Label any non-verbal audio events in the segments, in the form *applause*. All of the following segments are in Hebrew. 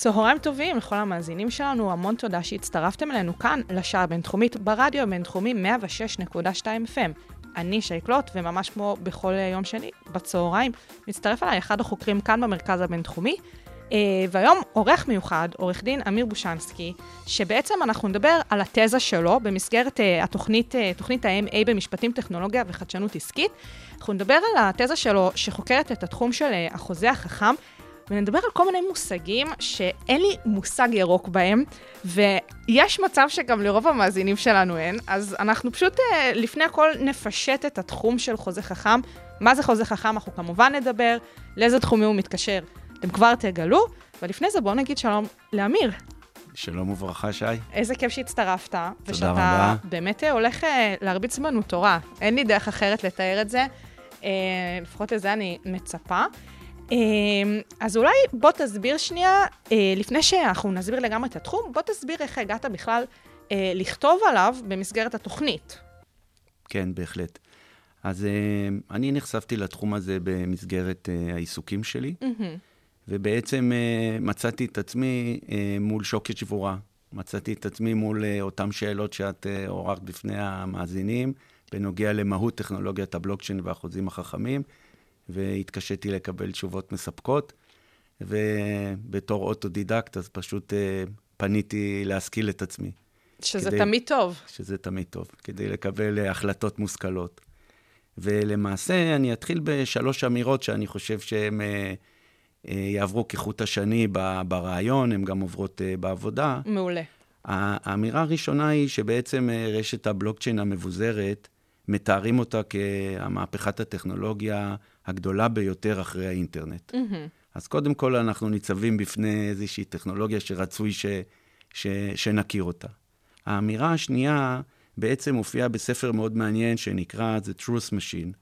צהריים טובים לכל המאזינים שלנו, המון תודה שהצטרפתם אלינו כאן, לשעה הבינתחומית, ברדיו הבינתחומי 106.2 FM. אני שייקלוט, וממש כמו בכל יום שני, בצהריים, מצטרף אליי אחד החוקרים כאן במרכז הבינתחומי. Uh, והיום עורך מיוחד, עורך דין אמיר בושנסקי, שבעצם אנחנו נדבר על התזה שלו במסגרת uh, התוכנית, uh, תוכנית ה-MA במשפטים, טכנולוגיה וחדשנות עסקית. אנחנו נדבר על התזה שלו שחוקרת את התחום של החוזה החכם, ונדבר על כל מיני מושגים שאין לי מושג ירוק בהם, ויש מצב שגם לרוב המאזינים שלנו אין, אז אנחנו פשוט uh, לפני הכל נפשט את התחום של חוזה חכם. מה זה חוזה חכם? אנחנו כמובן נדבר, לאיזה תחומים הוא מתקשר. אתם כבר תגלו, ולפני זה בואו נגיד שלום לאמיר. שלום וברכה, שי. איזה כיף שהצטרפת, תודה ושאתה רבה. באמת אה, הולך אה, להרביץ בנו תורה. אין לי דרך אחרת לתאר את זה, אה, לפחות לזה אני מצפה. אה, אז אולי בוא תסביר שנייה, אה, לפני שאנחנו נסביר לגמרי את התחום, בוא תסביר איך הגעת בכלל אה, לכתוב עליו במסגרת התוכנית. כן, בהחלט. אז אה, אני נחשפתי לתחום הזה במסגרת העיסוקים שלי, ובעצם אה, מצאתי את עצמי מול שוקת שבורה. מצאתי את עצמי מול אותן שאלות שאת עוררת בפני המאזינים, בנוגע למהות טכנולוגיית הבלוקצ'יין והחוזים החכמים, והתקשיתי לקבל תשובות מספקות. ובתור אוטודידקט, אז פשוט אה, פניתי להשכיל את עצמי. שזה כדי- תמיד טוב. שזה תמיד טוב, כדי לקבל אה, החלטות מושכלות. ולמעשה, אני אתחיל בשלוש אמירות שאני חושב שהן אה, אה, יעברו כחוט השני ב- ברעיון, הן גם עוברות אה, בעבודה. מעולה. האמירה הראשונה היא שבעצם אה, רשת הבלוקצ'יין המבוזרת, מתארים אותה כמהפכת הטכנולוגיה הגדולה ביותר אחרי האינטרנט. אז קודם כל, אנחנו ניצבים בפני איזושהי טכנולוגיה שרצוי ש, ש, שנכיר אותה. האמירה השנייה בעצם מופיעה בספר מאוד מעניין שנקרא The Truth Machine.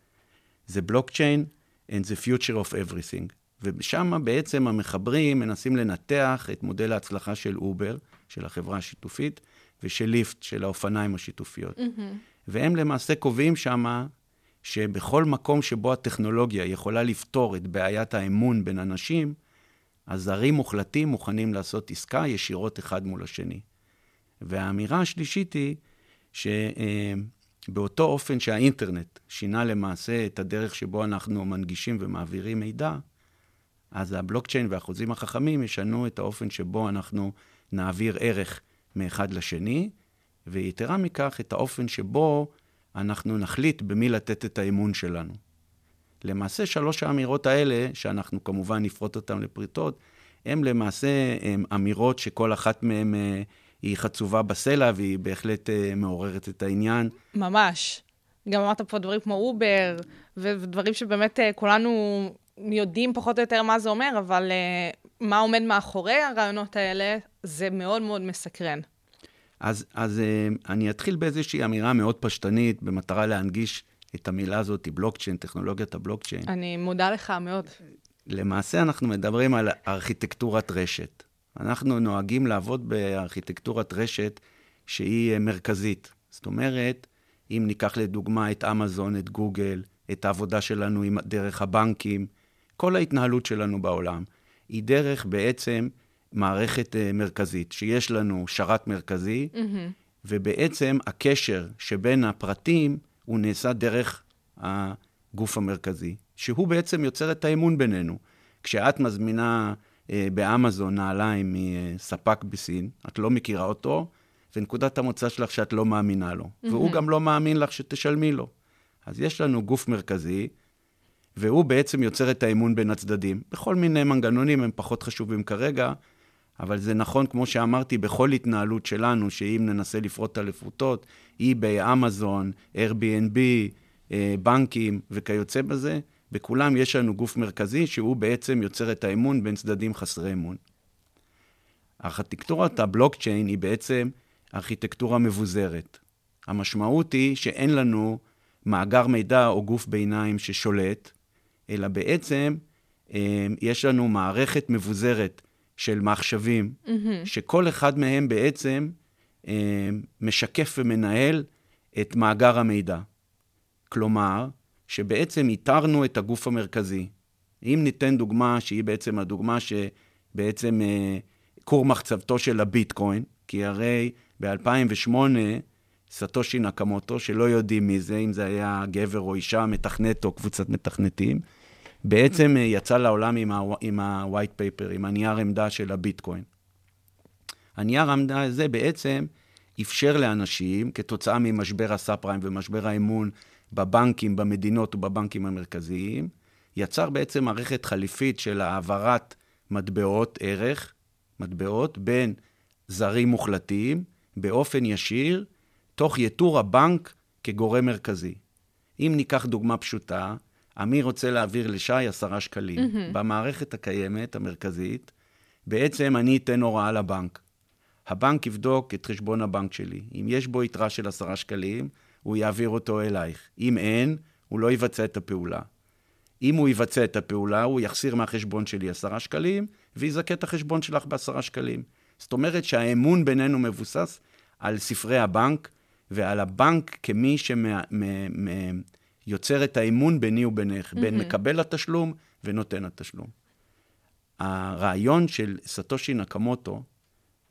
זה בלוקצ'יין and the future of everything. ושם בעצם המחברים מנסים לנתח את מודל ההצלחה של אובר, של החברה השיתופית, ושל ליפט, של האופניים השיתופיות. והם למעשה קובעים שמה שבכל מקום שבו הטכנולוגיה יכולה לפתור את בעיית האמון בין אנשים, אז זרים מוחלטים מוכנים לעשות עסקה ישירות אחד מול השני. והאמירה השלישית היא שבאותו אופן שהאינטרנט שינה למעשה את הדרך שבו אנחנו מנגישים ומעבירים מידע, אז הבלוקצ'יין והחוזים החכמים ישנו את האופן שבו אנחנו נעביר ערך מאחד לשני, ויתרה מכך, את האופן שבו אנחנו נחליט במי לתת את האמון שלנו. למעשה, שלוש האמירות האלה, שאנחנו כמובן נפרוט אותן לפריטות, הן למעשה הן אמירות שכל אחת מהן אה, היא חצובה בסלע והיא בהחלט אה, מעוררת את העניין. ממש. גם אמרת פה דברים כמו אובר, ודברים שבאמת אה, כולנו יודעים פחות או יותר מה זה אומר, אבל מה עומד מאחורי הרעיונות האלה, זה מאוד מאוד מסקרן. אז, אז אה, אני אתחיל באיזושהי אמירה מאוד פשטנית, במטרה להנגיש את המילה הזאת, בלוקצ'יין, טכנולוגיית הבלוקצ'יין. אני מודה לך מאוד. למעשה אנחנו מדברים על ארכיטקטורת רשת. אנחנו נוהגים לעבוד בארכיטקטורת רשת שהיא אה, מרכזית. זאת אומרת, אם ניקח לדוגמה את אמזון, את גוגל, את העבודה שלנו עם, דרך הבנקים, כל ההתנהלות שלנו בעולם, היא דרך בעצם מערכת אה, מרכזית, שיש לנו שרת מרכזי, ובעצם הקשר שבין הפרטים הוא נעשה דרך הגוף המרכזי, שהוא בעצם יוצר את האמון בינינו. כשאת מזמינה אה, באמזון נעליים מספק בסין, את לא מכירה אותו, ונקודת המוצא שלך שאת לא מאמינה לו, והוא גם לא מאמין לך שתשלמי לו. אז יש לנו גוף מרכזי, והוא בעצם יוצר את האמון בין הצדדים. בכל מיני מנגנונים הם פחות חשובים כרגע, אבל זה נכון, כמו שאמרתי, בכל התנהלות שלנו, שאם ננסה לפרוט את הלפרוטות, eBay, אמזון, Airbnb, אה, בנקים וכיוצא בזה, בכולם יש לנו גוף מרכזי שהוא בעצם יוצר את האמון בין צדדים חסרי אמון. ארכיטקטורת הבלוקצ'יין היא בעצם ארכיטקטורה מבוזרת. המשמעות היא שאין לנו מאגר מידע או גוף ביניים ששולט, אלא בעצם אה, יש לנו מערכת מבוזרת של מחשבים, mm-hmm. שכל אחד מהם בעצם אה, משקף ומנהל את מאגר המידע. כלומר, שבעצם איתרנו את הגוף המרכזי. אם ניתן דוגמה שהיא בעצם הדוגמה שבעצם אה, כור מחצבתו של הביטקוין, כי הרי ב-2008 סטושי נקמוטו, שלא יודעים מי זה, אם זה היה גבר או אישה, מתכנת או קבוצת מתכנתים, בעצם אה, יצא לעולם עם ה-white paper, עם הנייר עמדה של הביטקוין. הנייר עמדה הזה בעצם אפשר לאנשים, כתוצאה ממשבר הסאב פריים ומשבר האמון בבנקים, במדינות ובבנקים המרכזיים, יצר בעצם מערכת חליפית של העברת מטבעות ערך, מטבעות, בין זרים מוחלטים, באופן ישיר, תוך יתור הבנק כגורם מרכזי. אם ניקח דוגמה פשוטה, אמיר רוצה להעביר לשי עשרה שקלים. Mm-hmm. במערכת הקיימת, המרכזית, בעצם אני אתן הוראה לבנק. הבנק יבדוק את חשבון הבנק שלי. אם יש בו יתרה של עשרה שקלים, הוא יעביר אותו אלייך. אם אין, הוא לא יבצע את הפעולה. אם הוא יבצע את הפעולה, הוא יחסיר מהחשבון שלי עשרה שקלים, ויזכה את החשבון שלך בעשרה שקלים. זאת אומרת שהאמון בינינו מבוסס על ספרי הבנק, ועל הבנק כמי שיוצר את האמון ביני ובינך, mm-hmm. בין מקבל התשלום ונותן התשלום. הרעיון של סטושי נקמוטו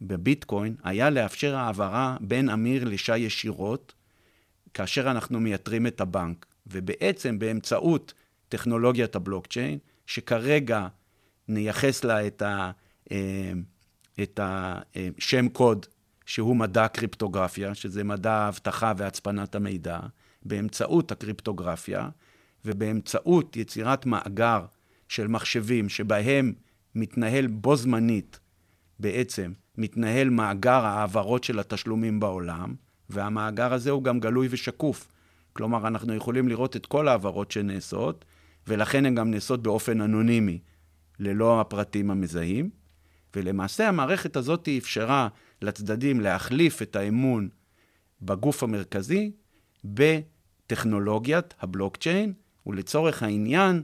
בביטקוין היה לאפשר העברה בין אמיר לשי ישירות, כאשר אנחנו מייתרים את הבנק. ובעצם באמצעות טכנולוגיית הבלוקצ'יין, שכרגע נייחס לה את, ה, אה, את השם קוד שהוא מדע קריפטוגרפיה, שזה מדע האבטחה והצפנת המידע, באמצעות הקריפטוגרפיה ובאמצעות יצירת מאגר של מחשבים שבהם מתנהל בו זמנית, בעצם, מתנהל מאגר ההעברות של התשלומים בעולם, והמאגר הזה הוא גם גלוי ושקוף. כלומר, אנחנו יכולים לראות את כל ההעברות שנעשות, ולכן הן גם נעשות באופן אנונימי, ללא הפרטים המזהים. ולמעשה המערכת הזאת אפשרה לצדדים להחליף את האמון בגוף המרכזי בטכנולוגיית הבלוקצ'יין, ולצורך העניין,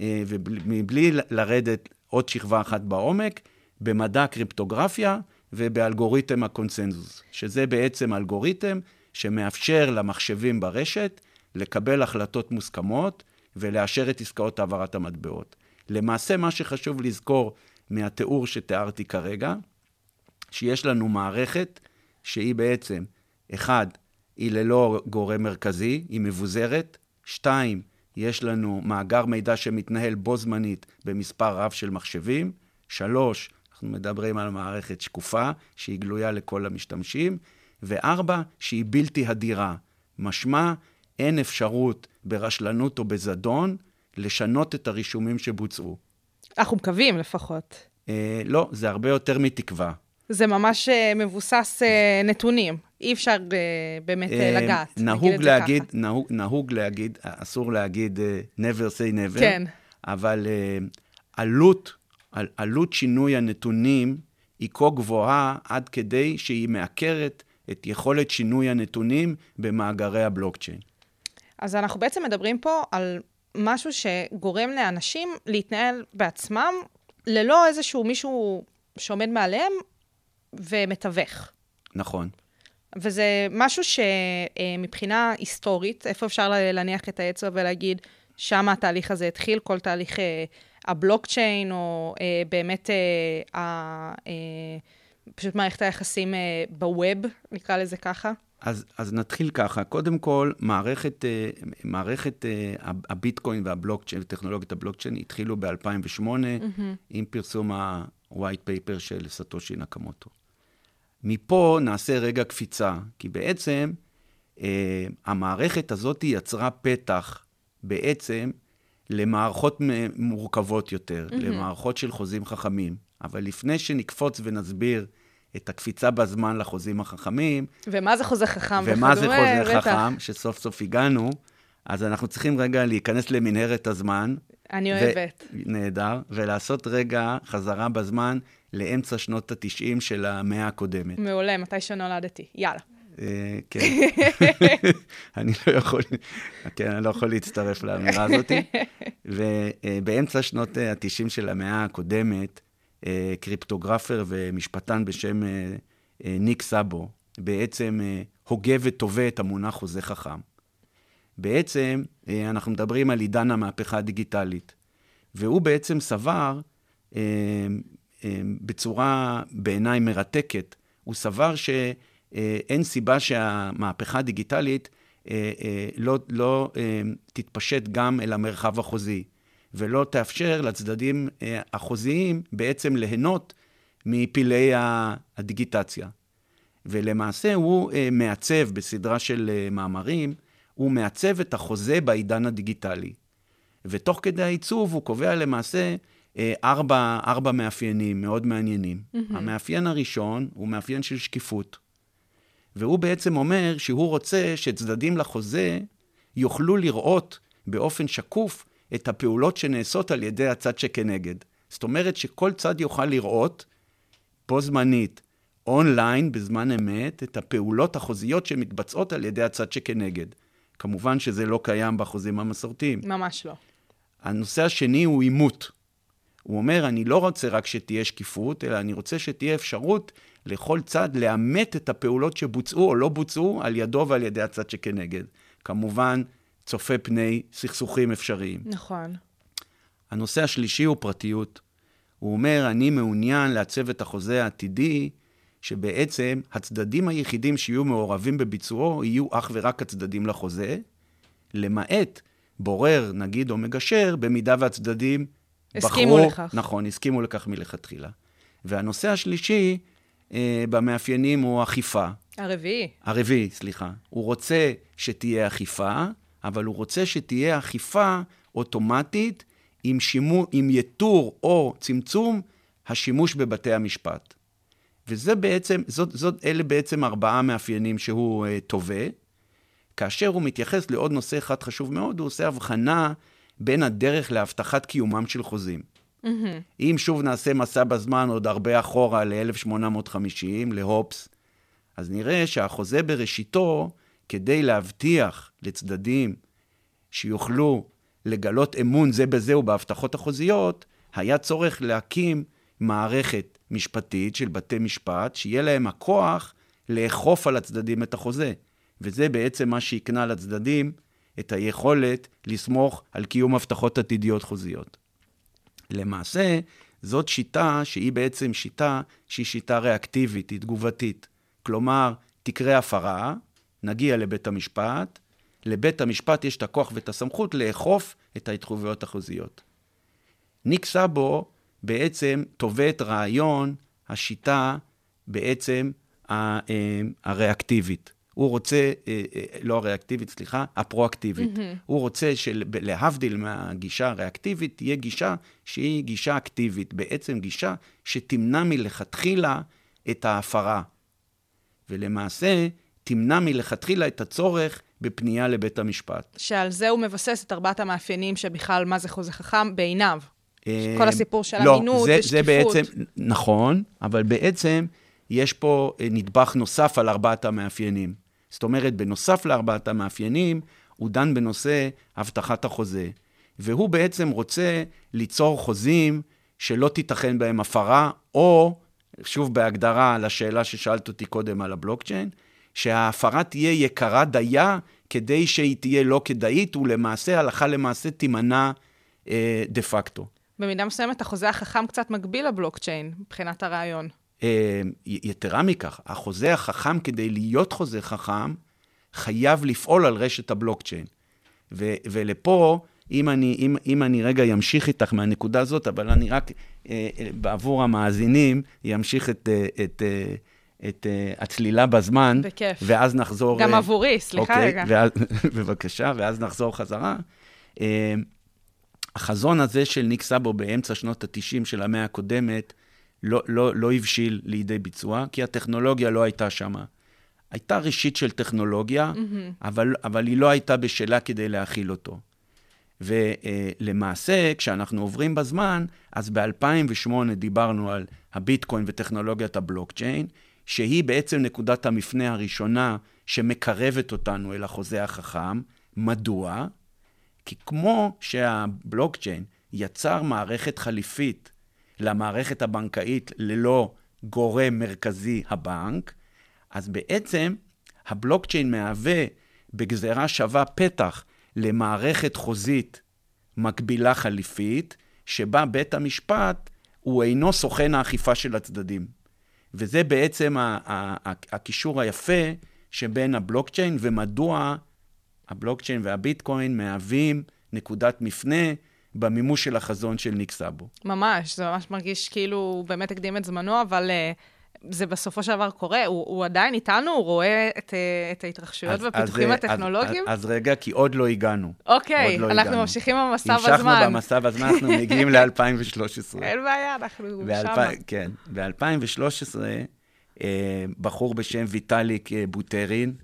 אה, ומבלי לרדת עוד שכבה אחת בעומק, במדע קריפטוגרפיה ובאלגוריתם הקונסנזוס, שזה בעצם אלגוריתם שמאפשר למחשבים ברשת לקבל החלטות מוסכמות ולאשר את עסקאות העברת המטבעות. למעשה, מה שחשוב לזכור מהתיאור שתיארתי כרגע, שיש לנו מערכת שהיא בעצם, אחד, היא ללא גורם מרכזי, היא מבוזרת, שתיים, יש לנו מאגר מידע שמתנהל בו זמנית במספר רב של מחשבים, שלוש, אנחנו מדברים על מערכת שקופה, שהיא גלויה לכל המשתמשים, וארבע, שהיא בלתי הדירה. משמע, אין אפשרות ברשלנות או בזדון לשנות את הרישומים שבוצעו. אנחנו מקווים לפחות. אה, לא, זה הרבה יותר מתקווה. זה ממש אה, מבוסס אה, נתונים. אי אפשר אה, באמת אה, לגעת. נהוג להגיד, נהוג, נהוג להגיד, אסור להגיד never say never, כן. אבל עלות, על, עלות שינוי הנתונים היא כה גבוהה עד כדי שהיא מעקרת את יכולת שינוי הנתונים במאגרי הבלוקצ'יין. אז אנחנו בעצם מדברים פה על משהו שגורם לאנשים להתנהל בעצמם ללא איזשהו מישהו שעומד מעליהם ומתווך. נכון. וזה משהו שמבחינה היסטורית, איפה אפשר להניח את האצבע ולהגיד, שם התהליך הזה התחיל, כל תהליך אה, הבלוקצ'יין, או אה, באמת אה, פשוט מערכת היחסים בווב, נקרא לזה ככה? אז, אז נתחיל ככה. קודם כל, מערכת, מערכת הביטקוין והבלוקצ'יין, טכנולוגיית הבלוקצ'יין, התחילו ב-2008 mm-hmm. עם פרסום ה-white paper של סטושי נקמוטו. מפה נעשה רגע קפיצה, כי בעצם אה, המערכת הזאת יצרה פתח בעצם למערכות מורכבות יותר, mm-hmm. למערכות של חוזים חכמים. אבל לפני שנקפוץ ונסביר את הקפיצה בזמן לחוזים החכמים... ומה זה חוזה חכם ומה זה חוזה בטח. חכם, שסוף סוף הגענו, אז אנחנו צריכים רגע להיכנס למנהרת הזמן. אני ו- אוהבת. נהדר, ולעשות רגע חזרה בזמן לאמצע שנות ה-90 של המאה הקודמת. מעולה, מתי שנולדתי. יאללה. אה, כן. *laughs* אני לא יכול, כן, אני לא יכול להצטרף לאמירה הזאת. *laughs* ובאמצע שנות ה-90 של המאה הקודמת, אה, קריפטוגרפר ומשפטן בשם אה, ניק סאבו, בעצם הוגה וטווה את המונח חוזה חכם. בעצם, אה, אנחנו מדברים על עידן המהפכה הדיגיטלית, והוא בעצם סבר, אה, אה, בצורה בעיניי מרתקת, הוא סבר שאין סיבה שהמהפכה הדיגיטלית לא, לא תתפשט גם אל המרחב החוזי, ולא תאפשר לצדדים החוזיים בעצם ליהנות מפלאי הדיגיטציה. ולמעשה הוא מעצב בסדרה של מאמרים, הוא מעצב את החוזה בעידן הדיגיטלי. ותוך כדי העיצוב הוא קובע למעשה אה, ארבע, ארבע מאפיינים מאוד מעניינים. Mm-hmm. המאפיין הראשון הוא מאפיין של שקיפות. והוא בעצם אומר שהוא רוצה שצדדים לחוזה יוכלו לראות באופן שקוף את הפעולות שנעשות על ידי הצד שכנגד. זאת אומרת שכל צד יוכל לראות בו זמנית, אונליין, בזמן אמת, את הפעולות החוזיות שמתבצעות על ידי הצד שכנגד. כמובן שזה לא קיים בחוזים המסורתיים. ממש לא. הנושא השני הוא עימות. הוא אומר, אני לא רוצה רק שתהיה שקיפות, אלא אני רוצה שתהיה אפשרות לכל צד לאמת את הפעולות שבוצעו או לא בוצעו על ידו ועל ידי הצד שכנגד. כמובן, צופה פני סכסוכים אפשריים. נכון. הנושא השלישי הוא פרטיות. הוא אומר, אני מעוניין לעצב את החוזה העתידי, שבעצם הצדדים היחידים שיהיו מעורבים בביצועו יהיו אך ורק הצדדים לחוזה, למעט בורר, נגיד, או מגשר, במידה והצדדים הסכימו בחרו, לכך. נכון, הסכימו לכך מלכתחילה. והנושא השלישי אה, במאפיינים הוא אכיפה. הרביעי. הרביעי, סליחה. הוא רוצה שתהיה אכיפה, אבל הוא רוצה שתהיה אכיפה אוטומטית עם, שימו, עם יתור או צמצום השימוש בבתי המשפט. וזה בעצם, זאת, זאת, אלה בעצם ארבעה מאפיינים שהוא uh, תובע. כאשר הוא מתייחס לעוד נושא אחד חשוב מאוד, הוא עושה הבחנה בין הדרך להבטחת קיומם של חוזים. אם שוב נעשה מסע בזמן עוד הרבה אחורה ל-1850, להופס, אז נראה שהחוזה בראשיתו, כדי להבטיח לצדדים שיוכלו לגלות אמון זה בזה ובהבטחות החוזיות, היה צורך להקים מערכת משפטית של בתי משפט, שיהיה להם הכוח לאכוף על הצדדים את החוזה. וזה בעצם מה שהקנה לצדדים את היכולת לסמוך על קיום הבטחות עתידיות חוזיות. למעשה, זאת שיטה שהיא בעצם שיטה שהיא שיטה ריאקטיבית, היא תגובתית. כלומר, תקרה הפרה, נגיע לבית המשפט, לבית המשפט יש את הכוח ואת הסמכות לאכוף את ההתחייבויות החוזיות. ניק סאבו בעצם תובע את רעיון השיטה בעצם אה, הריאקטיבית. הוא רוצה, אה, אה, לא הריאקטיבית, סליחה, הפרואקטיבית. Mm-hmm. הוא רוצה שלהבדיל מהגישה הריאקטיבית, תהיה גישה שהיא גישה אקטיבית, בעצם גישה שתמנע מלכתחילה את ההפרה. ולמעשה, תמנע מלכתחילה את הצורך בפנייה לבית המשפט. שעל זה הוא מבסס את ארבעת המאפיינים שבכלל מה זה חוזה חכם בעיניו. אה, כל הסיפור של לא, אמינות זה, ושקיפות. זה בעצם, נכון, אבל בעצם יש פה אה, נדבך נוסף על ארבעת המאפיינים. זאת אומרת, בנוסף לארבעת המאפיינים, הוא דן בנושא הבטחת החוזה. והוא בעצם רוצה ליצור חוזים שלא תיתכן בהם הפרה, או, שוב בהגדרה לשאלה ששאלת אותי קודם על הבלוקצ'יין, שההפרה תהיה יקרה דייה כדי שהיא תהיה לא כדאית, ולמעשה, הלכה למעשה, תימנע אה, דה פקטו. במידה מסוימת, החוזה החכם קצת מגביל לבלוקצ'יין, מבחינת הרעיון. אה, יתרה מכך, החוזה החכם, כדי להיות חוזה חכם, חייב לפעול על רשת הבלוקצ'יין. ו- ולפה, אם אני, אם, אם אני רגע אמשיך איתך מהנקודה הזאת, אבל אני רק אה, אה, בעבור המאזינים אמשיך את, אה, את, אה, את אה, הצלילה בזמן. בכיף. ואז נחזור... גם אה, עבורי, סליחה אוקיי, רגע. ואז, *laughs* בבקשה, ואז נחזור חזרה. אה, החזון הזה של ניק סאבו באמצע שנות ה-90 של המאה הקודמת, לא, לא, לא הבשיל לידי ביצוע, כי הטכנולוגיה לא הייתה שמה. הייתה ראשית של טכנולוגיה, אבל, אבל היא לא הייתה בשלה כדי להכיל אותו. ולמעשה, כשאנחנו עוברים בזמן, אז ב-2008 דיברנו על הביטקוין וטכנולוגיית הבלוקצ'יין, שהיא בעצם נקודת המפנה הראשונה שמקרבת אותנו אל החוזה החכם. מדוע? כי כמו שהבלוקצ'יין יצר מערכת חליפית למערכת הבנקאית ללא גורם מרכזי, הבנק, אז בעצם הבלוקצ'יין מהווה בגזרה שווה פתח למערכת חוזית מקבילה חליפית, שבה בית המשפט הוא אינו סוכן האכיפה של הצדדים. וזה בעצם הקישור היפה שבין הבלוקצ'יין ומדוע הבלוקצ'יין והביטקוין מהווים נקודת מפנה במימוש של החזון של ניק סאבו. ממש, זה ממש מרגיש כאילו הוא באמת הקדים את זמנו, אבל uh, זה בסופו של דבר קורה. הוא, הוא עדיין איתנו, הוא רואה את, uh, את ההתרחשויות והפיתוחים הטכנולוגיים? אז, אז, אז רגע, כי עוד לא הגענו. אוקיי, לא אנחנו הגענו. ממשיכים במסע בזמן. המשכנו במסע בזמן, אנחנו *laughs* מגיעים ל-2013. אין בעיה, אנחנו שם. כן, ב-2013, אה, בחור בשם ויטאליק בוטרין,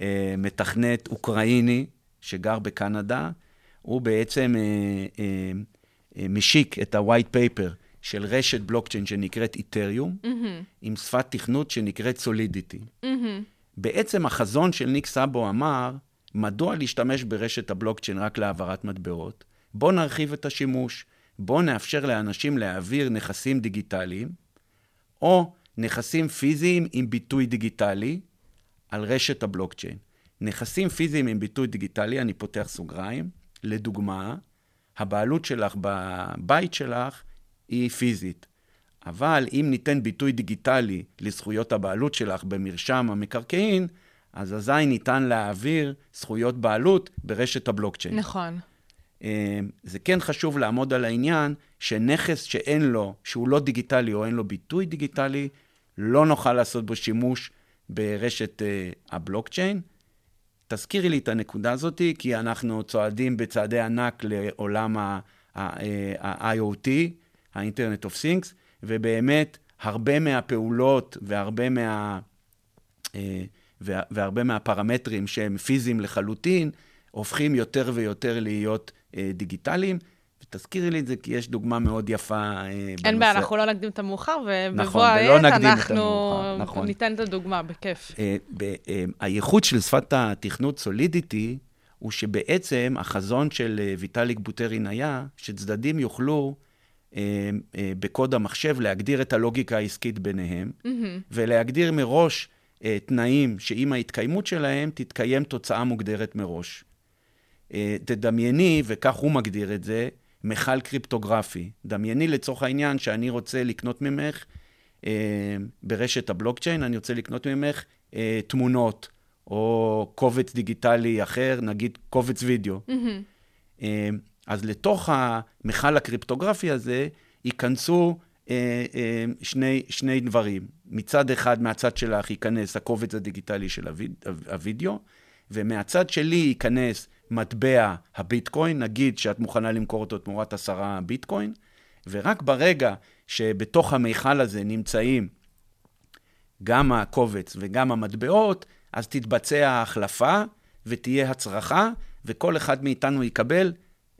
אה, מתכנת אוקראיני שגר בקנדה, הוא בעצם אה, אה, אה, משיק את ה-white paper של רשת בלוקצ'יין שנקראת איתריום, mm-hmm. עם שפת תכנות שנקראת סולידיטי. Mm-hmm. בעצם החזון של ניק סאבו אמר, מדוע להשתמש ברשת הבלוקצ'יין רק להעברת מטבעות? בואו נרחיב את השימוש, בואו נאפשר לאנשים להעביר נכסים דיגיטליים, או נכסים פיזיים עם ביטוי דיגיטלי, על רשת הבלוקצ'יין. נכסים פיזיים עם ביטוי דיגיטלי, אני פותח סוגריים, לדוגמה, הבעלות שלך בבית שלך היא פיזית. אבל אם ניתן ביטוי דיגיטלי לזכויות הבעלות שלך במרשם המקרקעין, אז אזי ניתן להעביר זכויות בעלות ברשת הבלוקצ'יין. נכון. אה, זה כן חשוב לעמוד על העניין שנכס שאין לו, שהוא לא דיגיטלי או אין לו ביטוי דיגיטלי, לא נוכל לעשות בו שימוש ברשת uh, הבלוקצ'יין. תזכירי לי את הנקודה הזאת, כי אנחנו צועדים בצעדי ענק לעולם ה-IoT, ה-Internet of Things, ובאמת הרבה מהפעולות והרבה, מה, uh, והרבה מהפרמטרים שהם פיזיים לחלוטין, הופכים יותר ויותר להיות דיגיטליים. תזכירי לי את זה, כי יש דוגמה מאוד יפה אה, בנושא. אין בעיה, אנחנו לא נקדים את המאוחר, ובבוא נכון, העת אנחנו נכון. ניתן את הדוגמה, בכיף. אה, אה, הייחוד של שפת התכנות סולידיטי, הוא שבעצם החזון של ויטאליק בוטרין היה שצדדים יוכלו בקוד המחשב להגדיר את הלוגיקה העסקית ביניהם, mm-hmm. ולהגדיר מראש תנאים שעם ההתקיימות שלהם תתקיים תוצאה מוגדרת מראש. תדמייני, וכך הוא מגדיר את זה, מכל קריפטוגרפי. דמייני לצורך העניין שאני רוצה לקנות ממך, אה, ברשת הבלוקצ'יין, אני רוצה לקנות ממך אה, תמונות, או קובץ דיגיטלי אחר, נגיד קובץ וידאו. Mm-hmm. אה, אז לתוך המכל הקריפטוגרפי הזה ייכנסו אה, אה, שני, שני דברים. מצד אחד, מהצד שלך ייכנס הקובץ הדיגיטלי של הויד, הוידאו, ומהצד שלי ייכנס מטבע הביטקוין, נגיד שאת מוכנה למכור אותו תמורת עשרה ביטקוין, ורק ברגע שבתוך המיכל הזה נמצאים גם הקובץ וגם המטבעות, אז תתבצע ההחלפה ותהיה הצרחה, וכל אחד מאיתנו יקבל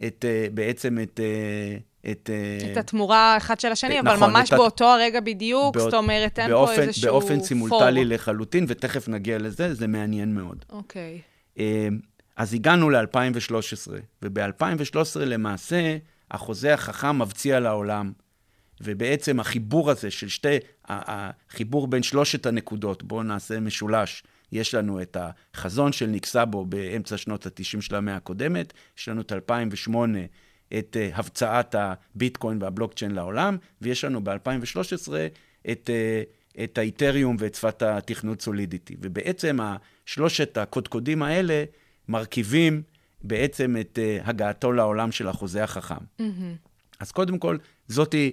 את, אה, בעצם את... אה, את, אה, את התמורה האחד של השני, אבל נכון, ממש באותו הרגע בדיוק, באות, זאת אומרת, אין באופן, פה איזשהו פורום. באופן סימולטלי לחלוטין, ותכף נגיע לזה, זה מעניין מאוד. אוקיי. אז הגענו ל-2013, וב-2013 למעשה החוזה החכם מבציע לעולם. ובעצם החיבור הזה של שתי, החיבור בין שלושת הנקודות, בואו נעשה משולש. יש לנו את החזון של ניקסבו באמצע שנות ה-90 של המאה הקודמת, יש לנו את 2008, את uh, הבצעת הביטקוין והבלוקצ'יין לעולם, ויש לנו ב-2013 את, uh, את האיתריום ואת שפת התכנות סולידיטי. ובעצם שלושת הקודקודים האלה מרכיבים בעצם את uh, הגעתו לעולם של החוזה החכם. Mm-hmm. אז קודם כל, זאתי,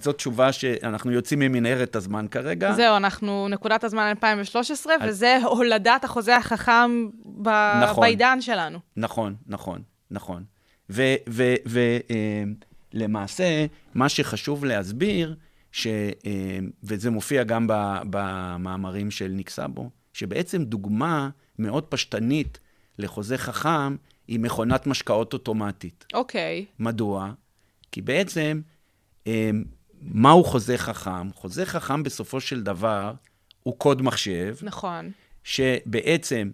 זאת תשובה שאנחנו יוצאים ממנהרת הזמן כרגע. זהו, אנחנו, נקודת הזמן 2013, אז... וזה הולדת החוזה החכם ב... נכון, בעידן שלנו. נכון, נכון, נכון. ולמעשה, אה, מה שחשוב להסביר, ש, uh, וזה מופיע גם במאמרים של ניק סאבו, שבעצם דוגמה מאוד פשטנית לחוזה חכם היא מכונת משקאות אוטומטית. אוקיי. מדוע? כי בעצם, אה, מהו חוזה חכם? חוזה חכם בסופו של דבר הוא קוד מחשב, נכון. שבעצם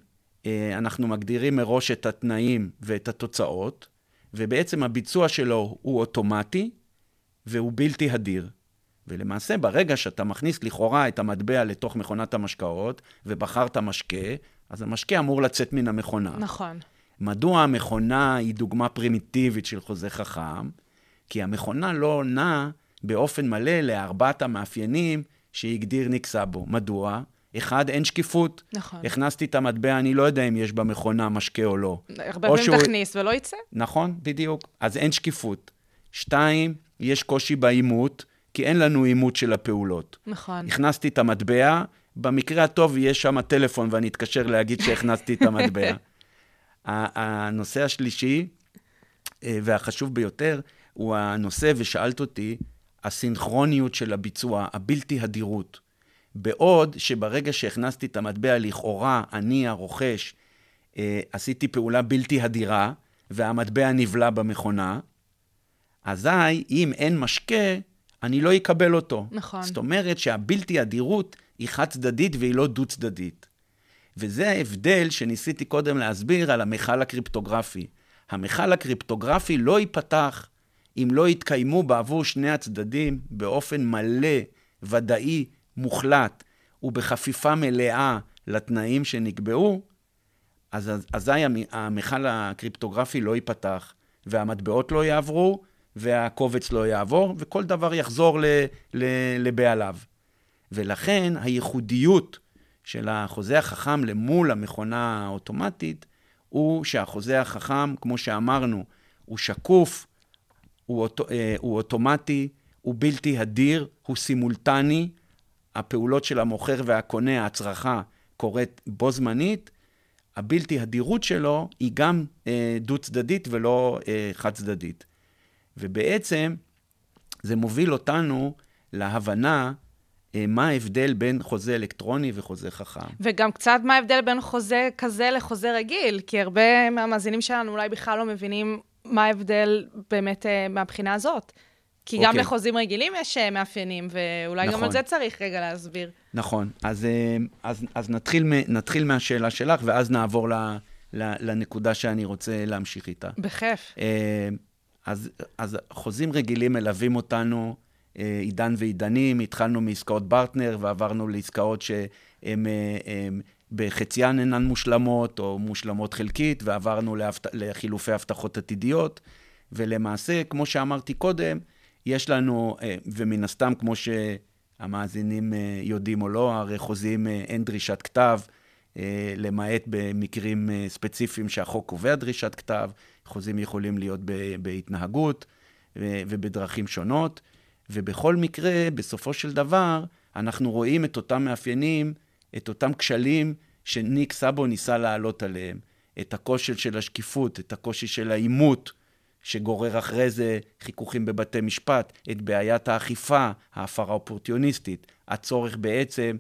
אה, אנחנו מגדירים מראש את התנאים ואת התוצאות, ובעצם הביצוע שלו הוא אוטומטי והוא בלתי הדיר. ולמעשה, ברגע שאתה מכניס לכאורה את המטבע לתוך מכונת המשקאות, ובחרת משקה, אז המשקה אמור לצאת מן המכונה. נכון. מדוע המכונה היא דוגמה פרימיטיבית של חוזה חכם? כי המכונה לא עונה באופן מלא לארבעת המאפיינים שהגדיר ניק סאבו. מדוע? אחד, אין שקיפות. נכון. הכנסתי את המטבע, אני לא יודע אם יש במכונה משקה או לא. הרבה פעמים שהוא- תכניס ולא יצא. נכון, בדיוק. אז אין שקיפות. שתיים, יש קושי באימות, כי אין לנו אימות של הפעולות. נכון. הכנסתי את המטבע, במקרה הטוב יש שם טלפון ואני אתקשר להגיד שהכנסתי את המטבע. *laughs* הנושא השלישי, אה, והחשוב ביותר, הוא הנושא, ושאלת אותי, הסינכרוניות של הביצוע, הבלתי הדירות. בעוד שברגע שהכנסתי את המטבע, לכאורה, אני הרוכש, אה, עשיתי פעולה בלתי הדירה, והמטבע נבלע במכונה, אזי, אם אין משקה, אני לא אקבל אותו. נכון. זאת אומרת שהבלתי הדירות היא חד-צדדית והיא לא דו-צדדית. וזה ההבדל שניסיתי קודם להסביר על המכל הקריפטוגרפי. המכל הקריפטוגרפי לא ייפתח אם לא יתקיימו בעבור שני הצדדים באופן מלא, ודאי, מוחלט ובחפיפה מלאה לתנאים שנקבעו, אז אזי המ- המכל הקריפטוגרפי לא ייפתח, והמטבעות לא יעברו, והקובץ לא יעבור, וכל דבר יחזור ל, ל, לבעליו. ולכן הייחודיות של החוזה החכם למול המכונה האוטומטית, הוא שהחוזה החכם, כמו שאמרנו, הוא שקוף, הוא, אוטו, אה, הוא אוטומטי, הוא בלתי הדיר, הוא סימולטני. הפעולות של המוכר והקונה, ההצרחה, קורית בו זמנית. הבלתי הדירות שלו היא גם אה, דו-צדדית ולא אה, חד-צדדית. ובעצם זה מוביל אותנו להבנה אה, מה ההבדל בין חוזה אלקטרוני וחוזה חכם. וגם קצת מה ההבדל בין חוזה כזה לחוזה רגיל, כי הרבה מהמאזינים שלנו אולי בכלל לא מבינים מה ההבדל באמת אה, מהבחינה הזאת. כי גם אוקיי. לחוזים רגילים יש אה, מאפיינים, ואולי גם נכון. על זה צריך רגע להסביר. נכון. אז, אז, אז נתחיל, נתחיל מהשאלה שלך, ואז נעבור ל, ל, לנקודה שאני רוצה להמשיך איתה. בכיף. אז, אז חוזים רגילים מלווים אותנו, אה, עידן ועידנים, התחלנו מעסקאות ברטנר ועברנו לעסקאות שהן אה, בחציין אינן מושלמות או מושלמות חלקית, ועברנו להבט... לחילופי הבטחות עתידיות, ולמעשה, כמו שאמרתי קודם, יש לנו, אה, ומן הסתם, כמו שהמאזינים יודעים או לא, הרי חוזים אין דרישת כתב, למעט במקרים אה, ספציפיים שהחוק קובע דרישת כתב, חוזים יכולים להיות בהתנהגות ובדרכים שונות, ובכל מקרה, בסופו של דבר, אנחנו רואים את אותם מאפיינים, את אותם כשלים שניק סאבו ניסה לעלות עליהם. את הקושי של השקיפות, את הקושי של העימות, שגורר אחרי זה חיכוכים בבתי משפט, את בעיית האכיפה, ההפרה האופורטיוניסטית, הצורך בעצם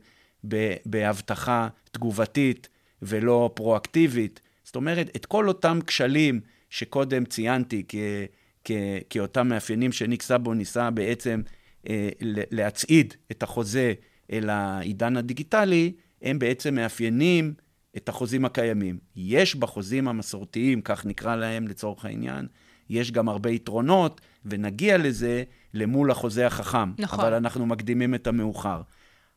בהבטחה תגובתית ולא פרואקטיבית. זאת אומרת, את כל אותם כשלים שקודם ציינתי כ- כ- כאותם מאפיינים שניק סאבו ניסה בעצם אה, להצעיד את החוזה אל העידן הדיגיטלי, הם בעצם מאפיינים את החוזים הקיימים. יש בחוזים המסורתיים, כך נקרא להם לצורך העניין, יש גם הרבה יתרונות, ונגיע לזה למול החוזה החכם. נכון. אבל אנחנו מקדימים את המאוחר.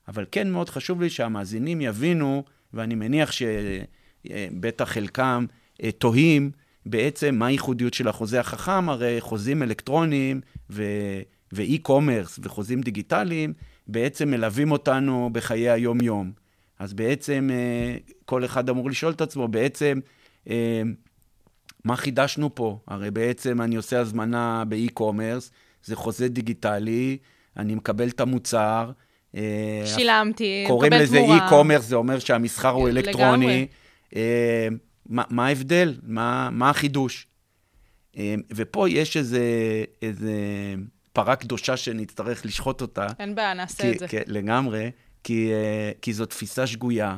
אבל כן מאוד חשוב לי שהמאזינים יבינו, ואני מניח שבטח חלקם אה, תוהים, בעצם מה הייחודיות של החוזה החכם, הרי חוזים אלקטרוניים ו- ו e-commerce וחוזים דיגיטליים בעצם מלווים אותנו בחיי היום-יום. אז בעצם אה, כל אחד אמור לשאול את עצמו, בעצם, אה, מה חידשנו פה? הרי בעצם אני עושה הזמנה ב e-commerce, זה חוזה דיגיטלי, אני מקבל את המוצר. אה, שילמתי, קוראים מקבל לזה תמורה. e-commerce, זה אומר שהמסחר הוא לגמרי. אלקטרוני. אה, מה, מה ההבדל? מה, מה החידוש? אה, ופה יש איזה, איזה פרה קדושה שנצטרך לשחוט אותה. אין בעיה, נעשה כי, את זה. כי, לגמרי, כי, כי זו תפיסה שגויה.